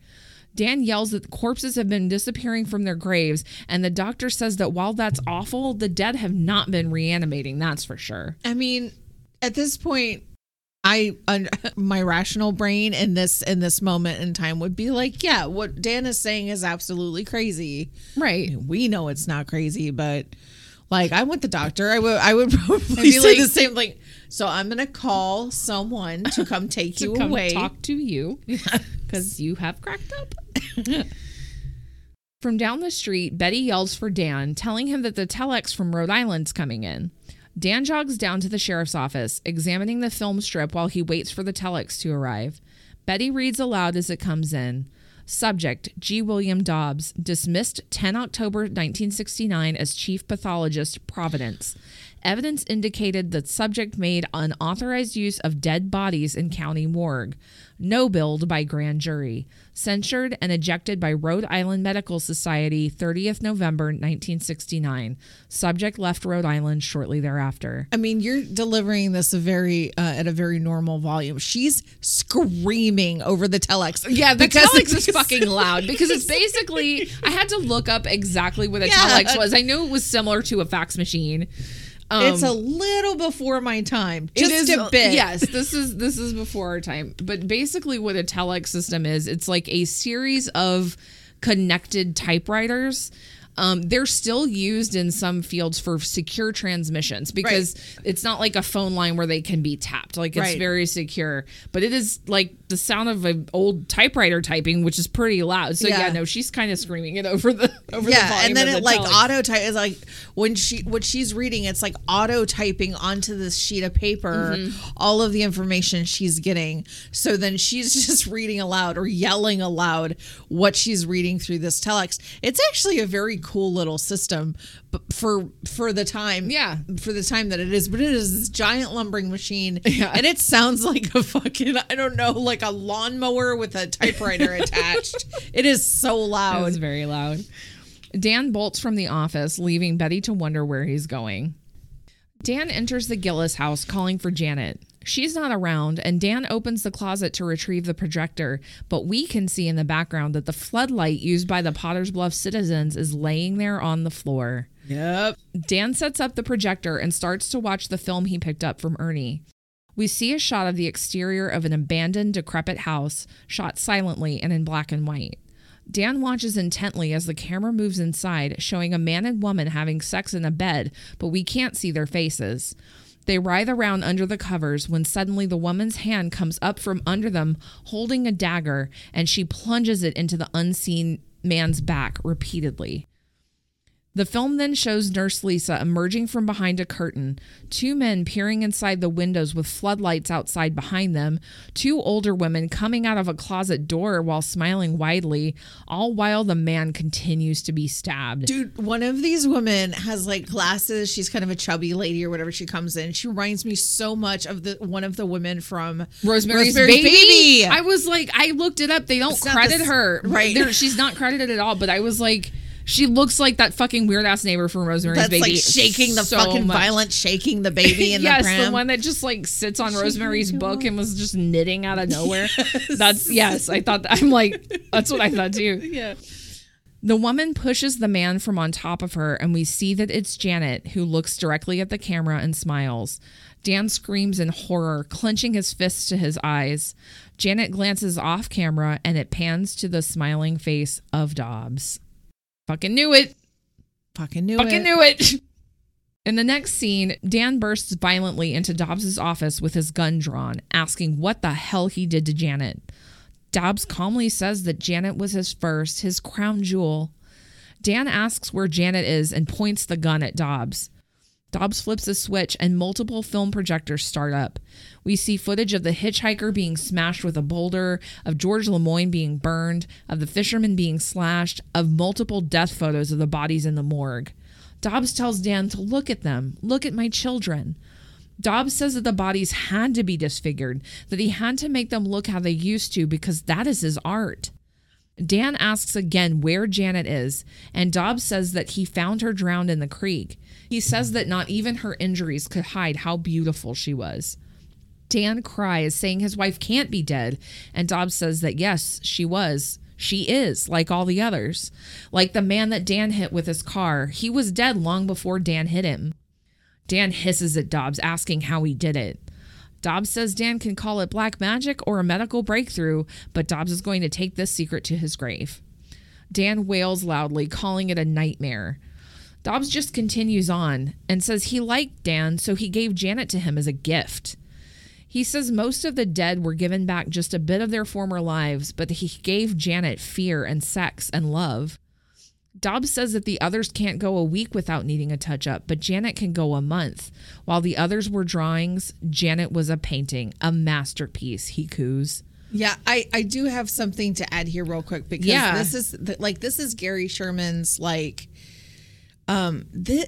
Dan yells that the corpses have been disappearing from their graves, and the doctor says that while that's awful, the dead have not been reanimating, that's for sure. I mean, at this point, I my rational brain in this in this moment in time would be like, yeah, what Dan is saying is absolutely crazy. Right. We know it's not crazy, but like I went the doctor, I would I would probably say like- the same thing. So I'm gonna call someone to come take you come away. talk to you because you have cracked up. from down the street, Betty yells for Dan, telling him that the telex from Rhode Island's coming in. Dan jogs down to the sheriff's office, examining the film strip while he waits for the telex to arrive. Betty reads aloud as it comes in. Subject G. William Dobbs, dismissed 10 October 1969 as chief pathologist, Providence. Evidence indicated the subject made unauthorized use of dead bodies in county morgue. No billed by grand jury. Censured and ejected by Rhode Island Medical Society 30th November 1969. Subject left Rhode Island shortly thereafter. I mean, you're delivering this a very uh, at a very normal volume. She's screaming over the telex. Yeah, the because telex is fucking loud because it's basically. I had to look up exactly what a Yeah. telex was. I knew it was similar to a fax machine. Um, It's a little before my time, it just is a bit. Yes, this is this is before our time. But basically, what a telex system is, it's like a series of connected typewriters. Um, they're still used in some fields for secure transmissions because it's not like a phone line where they can be tapped. Like it's Right. very secure, but it is like the sound of an old typewriter typing, which is pretty loud. So yeah, Yeah. no, she's kind of screaming it over the over the yeah, volume and then it the like auto type is like when she what she's reading, it's like auto typing onto this sheet of paper Mm-hmm. all of the information she's getting. So then she's just reading aloud or yelling aloud what she's reading through this telex. It's actually a very cool little system, but for for the time, Yeah. for the time that it is. But it is this giant lumbering machine, and it sounds like a fucking I don't know, like a lawnmower with a typewriter attached. It is so loud. was very loud. Dan bolts from the office, leaving Betty to wonder where he's going. Dan enters the Gillis house calling for Janet. She's not around, and Dan opens the closet to retrieve the projector, but we can see in the background that the floodlight used by the Potter's Bluff citizens is laying there on the floor. Yep. Dan sets up the projector and starts to watch the film he picked up from Ernie. We see a shot of the exterior of an abandoned, decrepit house, shot silently and in black and white. Dan watches intently as the camera moves inside, showing a man and woman having sex in a bed, but we can't see their faces. They writhe around under the covers when suddenly the woman's hand comes up from under them, holding a dagger, and she plunges it into the unseen man's back repeatedly. The film then shows Nurse Lisa emerging from behind a curtain, two men peering inside the windows with floodlights outside behind them, two older women coming out of a closet door while smiling widely, all while the man continues to be stabbed. Dude, one of these women has like glasses. She's kind of a chubby lady or whatever she comes in. She reminds me so much of the one of the women from Rosemary's, Rosemary's baby. Baby. I was like, I looked it up. They don't It's credit her. right. There- she's not credited at all. But I was like, she looks like that fucking weird ass neighbor from Rosemary's That's Baby. like shaking the so fucking much. violent shaking the baby in yes, the pram. the one that just like sits on Rosemary's book and was just knitting out of nowhere. That's yes, I thought I'm like that's what I thought too. yeah. The woman pushes the man from on top of her, and we see that it's Janet who looks directly at the camera and smiles. Dan screams in horror, clenching his fists to his eyes. Janet glances off camera, and it pans to the smiling face of Dobbs. Fucking knew it. Fucking knew it. Fucking it. knew it. In the next scene, Dan bursts violently into Dobbs's office with his gun drawn, asking what the hell he did to Janet. Dobbs calmly says that Janet was his first, his crown jewel. Dan asks where Janet is and points the gun at Dobbs. Dobbs flips a switch and multiple film projectors start up. We see footage of the hitchhiker being smashed with a boulder, of George Lemoyne being burned, of the fisherman being slashed, of multiple death photos of the bodies in the morgue. Dobbs tells Dan to look at them, look at my children. Dobbs says that the bodies had to be disfigured, that he had to make them look how they used to because that is his art. Dan asks again where Janet is, and Dobbs says that he found her drowned in the creek. He says that not even her injuries could hide how beautiful she was. Dan cries, saying his wife can't be dead, and Dobbs says that yes, she was. She is, like all the others. Like the man that Dan hit with his car, he was dead long before Dan hit him. Dan hisses at Dobbs, asking how he did it. Dobbs says Dan can call it black magic or a medical breakthrough, but Dobbs is going to take this secret to his grave. Dan wails loudly, calling it a nightmare. Dobbs just continues on and says he liked Dan, so he gave Janet to him as a gift. He says most of the dead were given back just a bit of their former lives, but he gave Janet fear and sex and love. Dobbs says that the others can't go a week without needing a touch up, but Janet can go a month. While the others were drawings, Janet was a painting, a masterpiece, he coos. Yeah, I I do have something to add here real quick because Yeah. this is like this is Gary Sherman's like um the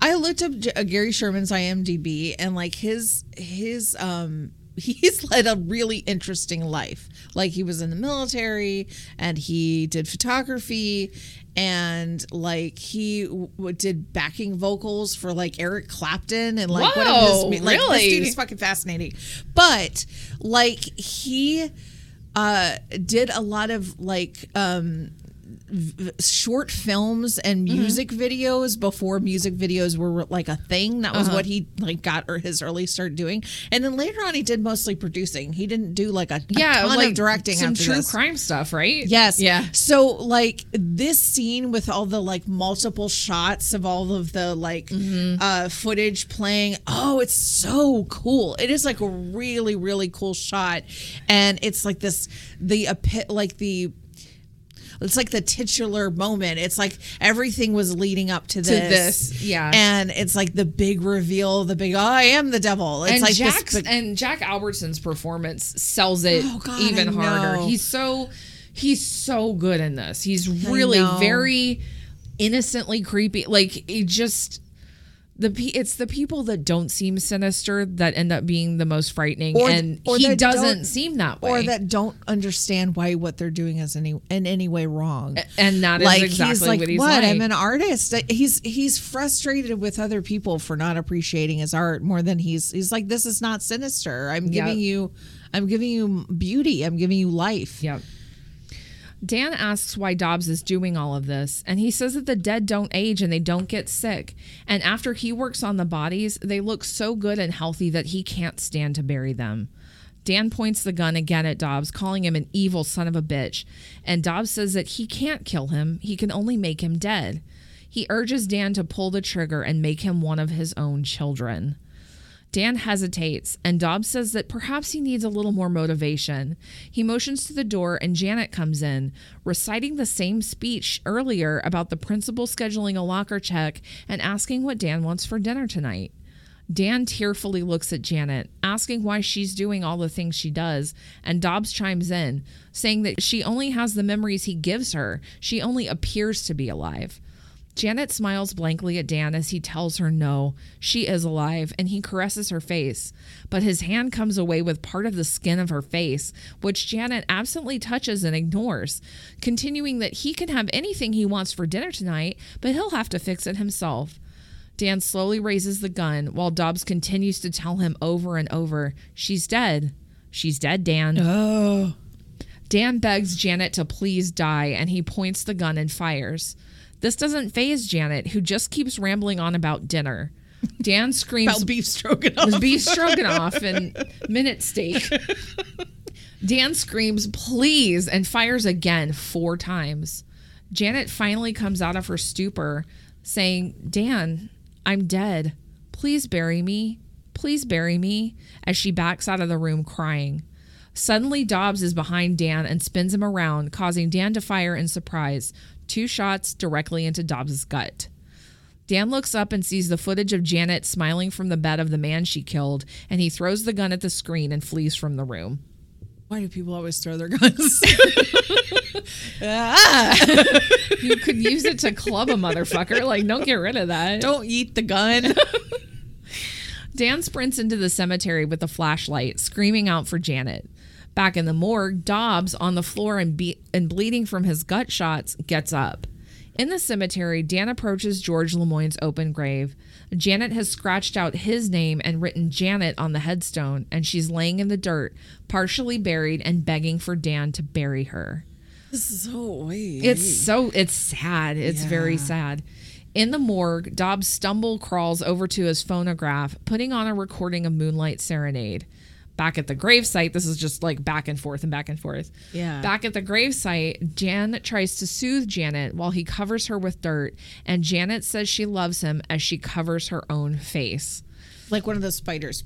I looked up uh, Gary Sherman's IMDb and like his his um he's led a really interesting life. Like he was in the military and he did photography and like he w- did backing vocals for like Eric Clapton and like one of his Whoa, like this dude is fucking fascinating. But like he uh did a lot of like um v- short films and Mm-hmm. music videos before music videos were like a thing that Uh-huh. was what he like got or his early start doing and then later on he did mostly producing he didn't do like a, a Yeah, ton like of directing some after true this. crime stuff, right? Yes. Yeah. So like this scene with all the like multiple shots of all of the like Mm-hmm. uh footage playing. Oh, it's so cool. It is like a really really cool shot and it's like this the like the it's like the titular moment. It's like everything was leading up to this. this, yeah. And it's like the big reveal, the big, oh, I am the devil. It's and like Jack's big, and Jack Albertson's performance sells it Oh, God, even harder. He's so he's so good in this. He's really very innocently creepy. Like it just the pe- it's the people that don't seem sinister that end up being the most frightening, Or- and or he doesn't seem that way. or that don't understand why what they're doing is any in any way wrong. and that is like exactly he's like, what he's what? like. I'm an artist. Uh, he's he's frustrated with other people for not appreciating his art more than he's he's like, this is not sinister. I'm giving Yep. you, I'm giving you beauty. I'm giving you life. Yep. Dan asks why Dobbs is doing all of this, and he says that the dead don't age and they don't get sick. And after he works on the bodies, they look so good and healthy that he can't stand to bury them. Dan points the gun again at Dobbs, calling him an evil son of a bitch. And Dobbs says that he can't kill him, he can only make him dead. He urges Dan to pull the trigger and make him one of his own children. Dan hesitates, and Dobbs says that perhaps he needs a little more motivation. He motions to the door, and Janet comes in, reciting the same speech earlier about the principal scheduling a locker check and asking what Dan wants for dinner tonight. Dan tearfully looks at Janet, asking why she's doing all the things she does, and Dobbs chimes in, saying that she only has the memories he gives her. She only appears to be alive. Janet smiles blankly at Dan as he tells her no, she is alive, and he caresses her face. But his hand comes away with part of the skin of her face, which Janet absently touches and ignores, continuing that he can have anything he wants for dinner tonight, but he'll have to fix it himself. Dan slowly raises the gun while Dobbs continues to tell him over and over, She's dead. She's dead, Dan. Oh, Dan begs Janet to please die, and he points the gun and fires. This doesn't faze Janet, who just keeps rambling on about dinner. Dan screams about beef stroganoff. beef stroganoff and minute steak. Dan screams, please, and fires again four times. Janet finally comes out of her stupor, saying, Dan, I'm dead. Please bury me. Please bury me, as she backs out of the room crying. Suddenly, Dobbs is behind Dan and spins him around, causing Dan to fire in surprise. Two shots directly into Dobbs's gut. Dan looks up and sees the footage of Janet smiling from the bed of the man she killed, and he throws the gun at the screen and flees from the room. Why do people always throw their guns? Ah. You could use it to club a motherfucker. Like, don't get rid of that. Don't eat the gun. Dan sprints into the cemetery with a flashlight, screaming out for Janet. Back in the morgue, Dobbs, on the floor and, be- and bleeding from his gut shots, gets up. In the cemetery, Dan approaches George Lemoyne's open grave. Janet has scratched out his name and written Janet on the headstone, and she's laying in the dirt, partially buried and begging for Dan to bury her. this is so weird. It's so it's sad. It's very sad. In the morgue, Dobbs stumble crawls over to his phonograph, putting on a recording of Moonlight Serenade. Back at the gravesite, this is just like back and forth and back and forth. Yeah. Back at the gravesite, Jan tries to soothe Janet while he covers her with dirt, and Janet says she loves him as she covers her own face. like one of those spiders.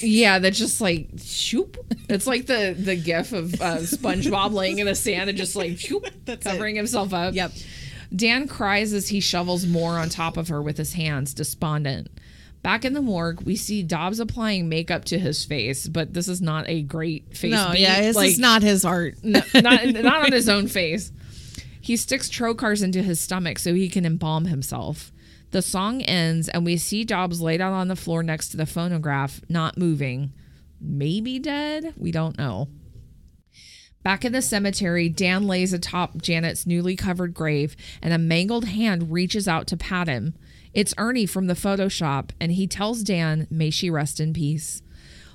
Yeah, that's just like shoop. It's like the the gif of uh, SpongeBob laying in the sand and just like shoop, That's covering himself up. Yep. Dan cries as he shovels more on top of her with his hands, despondent. Back in the morgue, we see Dobbs applying makeup to his face, but this is not a great face. No, beat. yeah, this Like, is not his art. no, not not on his own face. He sticks trocars into his stomach so he can embalm himself. The song ends, and we see Dobbs laid out on the floor next to the phonograph, not moving. Maybe dead? We don't know. Back in the cemetery, Dan lays atop Janet's newly covered grave, and a mangled hand reaches out to pat him. It's Ernie from the Photoshop, and he tells Dan, May she rest in peace.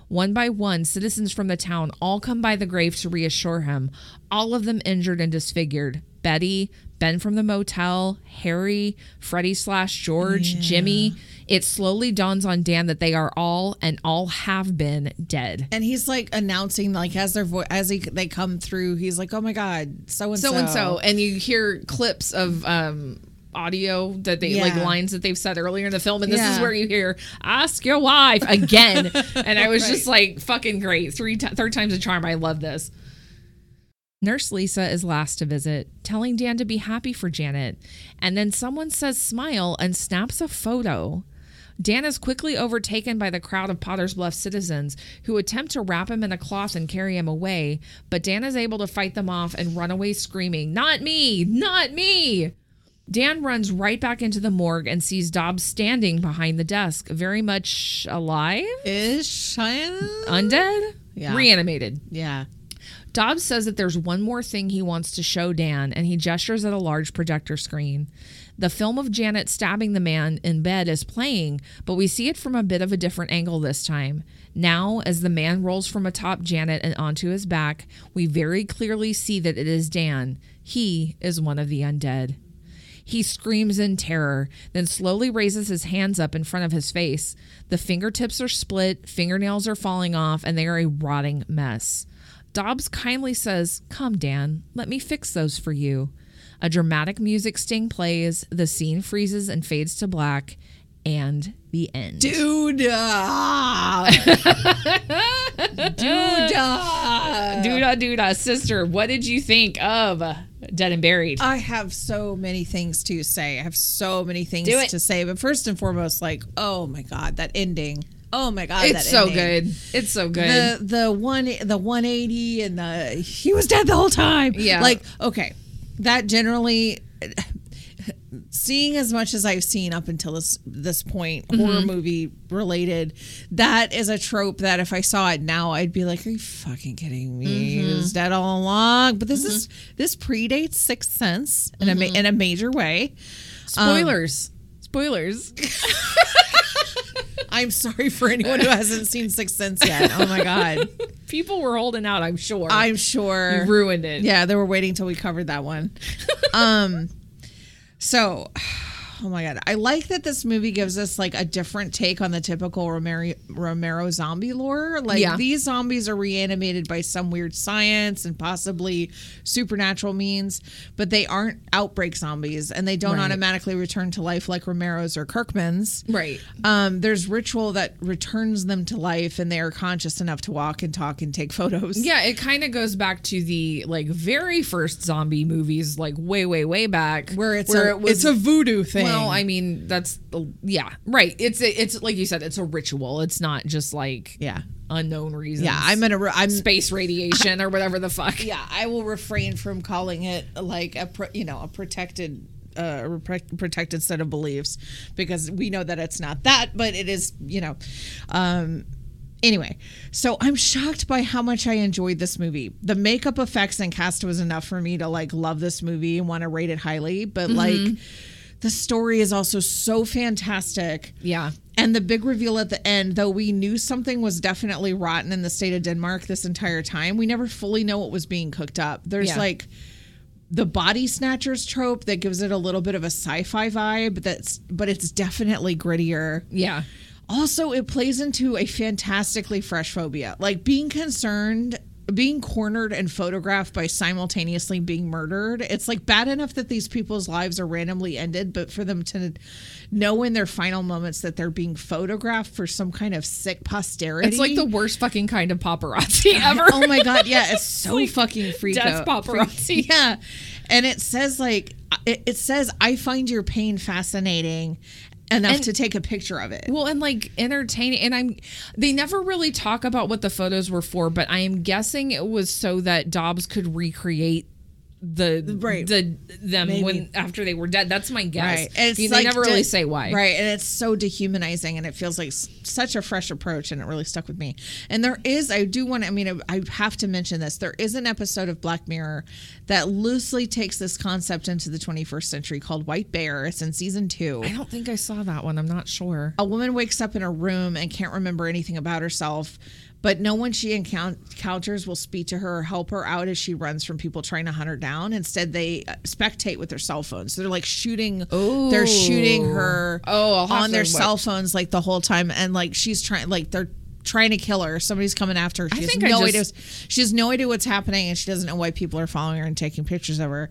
One by one, citizens from the town all come by the grave to reassure him, all of them injured and disfigured. Betty, Ben from the motel, Harry, Freddie slash George, Jimmy. It slowly dawns on Dan that they are all and all have been dead. And he's like announcing, like as their voice, as he, they come through, he's like, "Oh my god, so and so, so and so and you hear clips of um audio that they like lines that they've said earlier in the film and this is where you hear ask your wife again. And i was Right. just like fucking great. Three ti third time's a charm. I love this. Nurse lisa is last to visit telling dan to be happy for janet. And then someone says smile and snaps a photo. Dan is quickly overtaken by the crowd of Potter's Bluff citizens who attempt to wrap him in a cloth and carry him away, but Dan is able to fight them off and run away screaming, Not me! Not me! Dan runs right back into the morgue and sees Dobbs standing behind the desk, very much alive? is Cheyenne. Undead? Yeah. Reanimated. Yeah, Dobbs says that there's one more thing he wants to show Dan, and he gestures at a large projector screen. The film of Janet stabbing the man in bed is playing, but we see it from a bit of a different angle this time. Now, as the man rolls from atop Janet and onto his back, we very clearly see that it is Dan. He is one of the undead. He screams in terror, then slowly raises his hands up in front of his face. The fingertips are split, fingernails are falling off, and they are a rotting mess. Dobbs kindly says, Come, Dan, let me fix those for you. A dramatic music sting plays, the scene freezes and fades to black, and the end. dude. ah. dude. ah. Doodah doodah, sister, what did you think of Dead and Buried? I have so many things to say. I have so many things to say. But first and foremost, like, oh my god, that ending. Oh my god, that it's so ending. good. It's so good. The the one the 180 and the he was dead the whole time. Yeah. Like, okay. That generally seeing as much as I've seen up until this this point, Mm-hmm. horror movie related, that is a trope that if I saw it now, I'd be like, "Are you fucking kidding me? Mm-hmm. was dead all along." But this is this predates Sixth Sense in a Mm-hmm. ma- in a major way. Spoilers. Spoilers. I'm sorry for anyone who hasn't seen Sixth Sense yet. Oh my god, People were holding out, I'm sure. I'm sure you ruined it. Yeah, they were waiting till we covered that one. um, so, oh my god, I like that this movie gives us like a different take on the typical Romero, Romero zombie lore. Like Yeah. these zombies are reanimated by some weird science and possibly supernatural means, but they aren't outbreak zombies, and they don't Right. automatically return to life like Romero's or Kirkman's. Right. Um, there's ritual that returns them to life, and they are conscious enough to walk and talk and take photos. Yeah, it kind of goes back to the like very first zombie movies, like way, way, way back, where it's where a it's a voodoo thing. Well, I mean, that's yeah, right. It's it's like you said, it's a ritual. It's not just like Yeah. unknown reasons. Yeah, I'm gonna. Re- I'm space radiation or whatever the fuck. yeah, I will refrain from calling it like a pro, you know a protected uh protected set of beliefs because we know that it's not that, but it is you know. Um, anyway, so I'm shocked by how much I enjoyed this movie. The makeup effects and cast was enough for me to like love this movie and want to rate it highly, but like. The story is also so fantastic. Yeah. And the big reveal at the end, though we knew something was definitely rotten in the state of Denmark this entire time, we never fully know what was being cooked up. There's Yeah. like the body snatchers trope that gives it a little bit of a sci-fi vibe that's but it's definitely grittier. Yeah. Also, it plays into a fantastically fresh phobia. Like being concerned, being cornered and photographed by simultaneously being murdered. It's like bad enough that these people's lives are randomly ended, but for them to know in their final moments that they're being photographed for some kind of sick posterity. It's like the worst fucking kind of paparazzi ever. oh my god, yeah, it's so fucking freaky. death paparazzi. Yeah, and it says like it, it says I find your pain fascinating enough And- to take a picture of it. Well, and like entertaining, and I'm. They never really talk about what the photos were for, but I am guessing it was so that Dobbs could recreate the Right. the them Maybe. when after they were dead. That's my guess. Right. And I mean, they never de- really say why. Right. And it's so dehumanizing and it feels like s- such a fresh approach and it really stuck with me. And there is, I do want to, I mean, I have to mention this. There is an episode of Black Mirror that loosely takes this concept into the 21st century called White Bear. It's in season two. I don't think I saw that one. I'm not sure. A woman wakes up in a room and can't remember anything about herself. But no one she encounters will speak to her or help her out as she runs from people trying to hunt her down. Instead, they uh, spectate with their cell phones. So they're like shooting. They're shooting her Oh, on their cell watch. phones like the whole time, and like she's trying, like they're trying to kill her. Somebody's coming after her. She I has no idea. She has no idea what's happening, and she doesn't know why people are following her and taking pictures of her.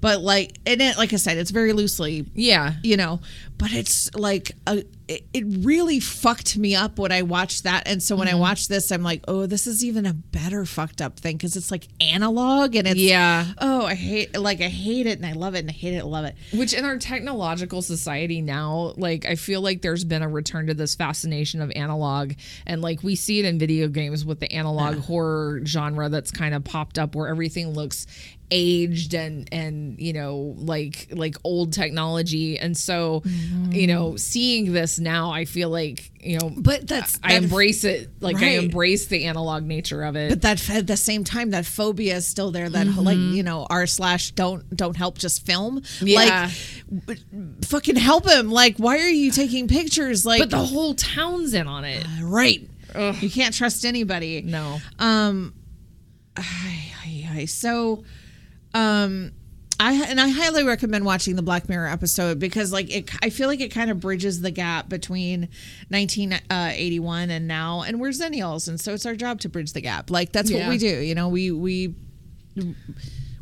But like, and it, like I said, it's very loosely Yeah. you know but it's like a, it, it really fucked me up when i watched that and so when Mm-hmm. i watched this i'm like oh this is even a better fucked up thing because it's like analog and it's Yeah. oh i hate like i hate it and i love it and i hate it and love it Which in our technological society now, like I feel like there's been a return to this fascination of analog, and like we see it in video games with the analog horror genre that's kind of popped up, where everything looks aged and and you know like like old technology, and so you mm-hmm. know seeing this now, I feel like you know, But that's- I that- embrace it, like I embrace the analog nature of it. but that at the same time that phobia is still there that like mm-hmm. you know r slash don't don't help just film Mm-hmm. Yeah. like fucking help him like why are you taking pictures like but the whole town's in on it. Uh, right you can't trust anybody No. Ay, ay, ay. So, um, I and I highly recommend watching the Black Mirror episode because, like, it. I feel like it kind of bridges the gap between 1981 and now, and we're zennials, and so it's our job to bridge the gap. Like that's Yeah. what we do. You know, we we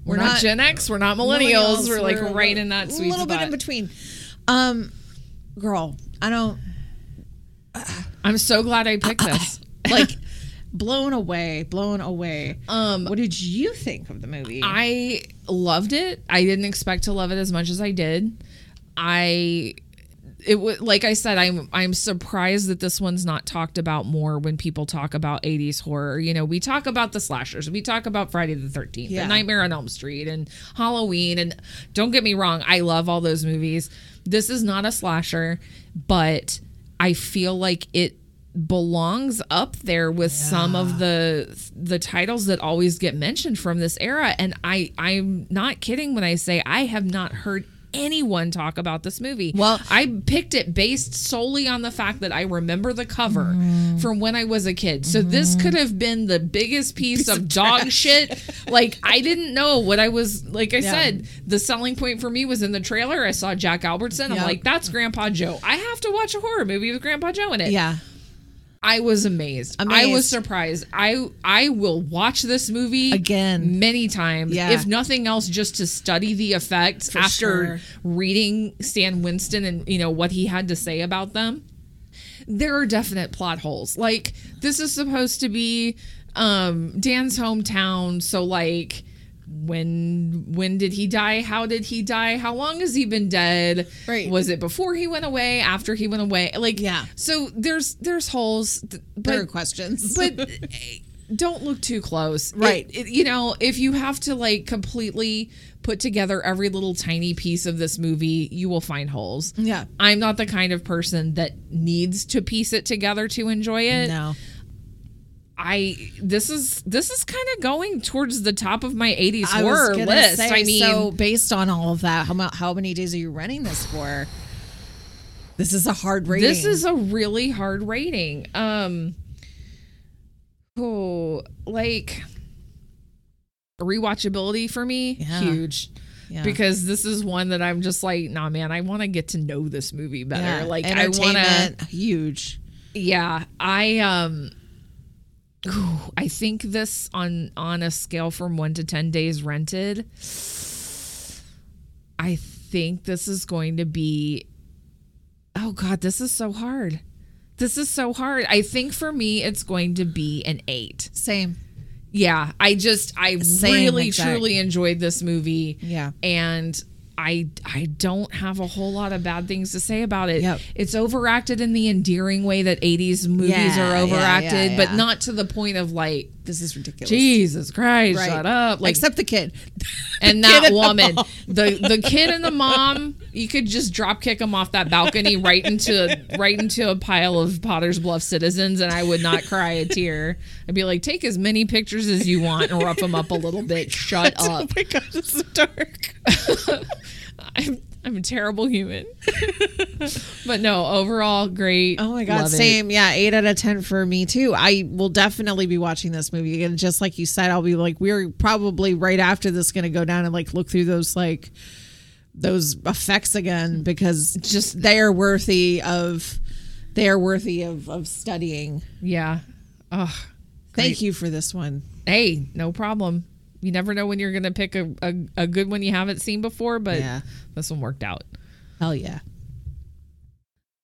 We're, not, Gen X. We're not millennials. We're like We're right in that a sweet little bit in between. Um, girl, I don't I'm so glad I picked this. like blown away, blown away. Um, what did you think of the movie? I loved it. I didn't expect to love it as much as I did. I it was like I said I'm I'm surprised that this one's not talked about more when people talk about 80s horror. You know, we talk about the slashers, we talk about Friday the 13th, Yeah. and Nightmare on Elm Street and Halloween and don't get me wrong, I love all those movies. This is not a slasher, but I feel like it belongs up there with some of the the titles that always get mentioned from this era and I I'm not kidding when I say I have not heard anyone talk about this movie. Well- I picked it based solely on the fact that I remember the cover mm-hmm. from when I was a kid. So this mm-hmm. could have been the biggest piece, of, dog shit. Like I didn't know what I was like I said, the selling point for me was in the trailer. I saw Jack Albertson. I'm Yep. like, that's Grandpa Joe. I have to watch a horror movie with Grandpa Joe in it. yeah. I was amazed. I was surprised. I I will watch this movie Again. many times. Yeah. If nothing else, just to study the effects after sure. reading Stan Winston and you know what he had to say about them. There are definite plot holes. Like this is supposed to be um Dan's hometown, so like when when did he die? How did he die? How long has he been dead? Right. Was it before he went away? After he went away? Like Yeah. So there's there's holes, th- There are questions. but eh, don't look too close. It- Right. it- you know, if you have to like completely put together every little tiny piece of this movie, you will find holes. Yeah. I'm not the kind of person that needs to piece it together to enjoy it. no. I this is this is kind of going towards the top of my 80s I horror list. say, I mean, so based on all of that, how, how many days are you running this for? This is a hard rating. this is a really hard rating. Um oh, like rewatchability for me Yeah. huge. Yeah. Because this is one that I'm just like, nah, man, I want to get to know this movie better. Yeah. Like, I want to, huge. yeah, I um, ooh, I think this on on a scale from one to ten days rented, I think this is going to be. Oh God, this is so hard. This is so hard. I think for me, it's going to be an eight. Same. Yeah, I just I Same really exact. truly enjoyed this movie. Yeah. And I I don't have a whole lot of bad things to say about it. Yep. It's overacted in the endearing way that 80s movies Yeah, are yeah, overacted, yeah, but not to the point of like This is ridiculous. Jesus Christ, Right. shut up. Like Except the kid. and kid that and the woman, mom. the the kid and the mom, you could just drop kick them off that balcony right into right into a pile of Potter's Bluff citizens, and I would not cry a tear. I'd be like, take as many pictures as you want and rough them up a little bit. Shut up. oh up. my god, it's so dark. I'm I'm a terrible human. but no, overall great. Oh my god, Love it. same. Yeah, eight out of ten for me too. I will definitely be watching this movie again. Just like you said, I'll be like, we're probably right after this going to go down and like look through those like those effects again because just they are worthy of they are worthy of of studying. Yeah. Oh, Thank you for this one. hey, no problem. You never know when you're gonna pick a, a, a good one you haven't seen before, but Yeah. this one worked out. Hell yeah.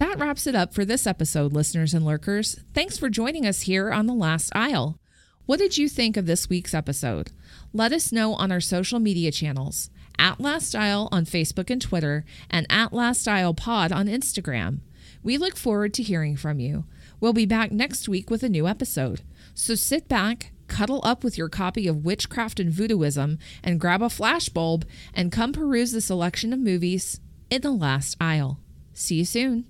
That wraps it up for this episode, listeners and lurkers. Thanks for joining us here on The Last Aisle. What did you think of this week's episode? Let us know on our social media channels at Last Aisle on Facebook and Twitter, and at Last Aisle Pod on Instagram. We look forward to hearing from you. We'll be back next week with a new episode. So sit back, cuddle up with your copy of Witchcraft and Voodooism, and grab a flashbulb and come peruse the selection of movies in The Last aisle. See you soon.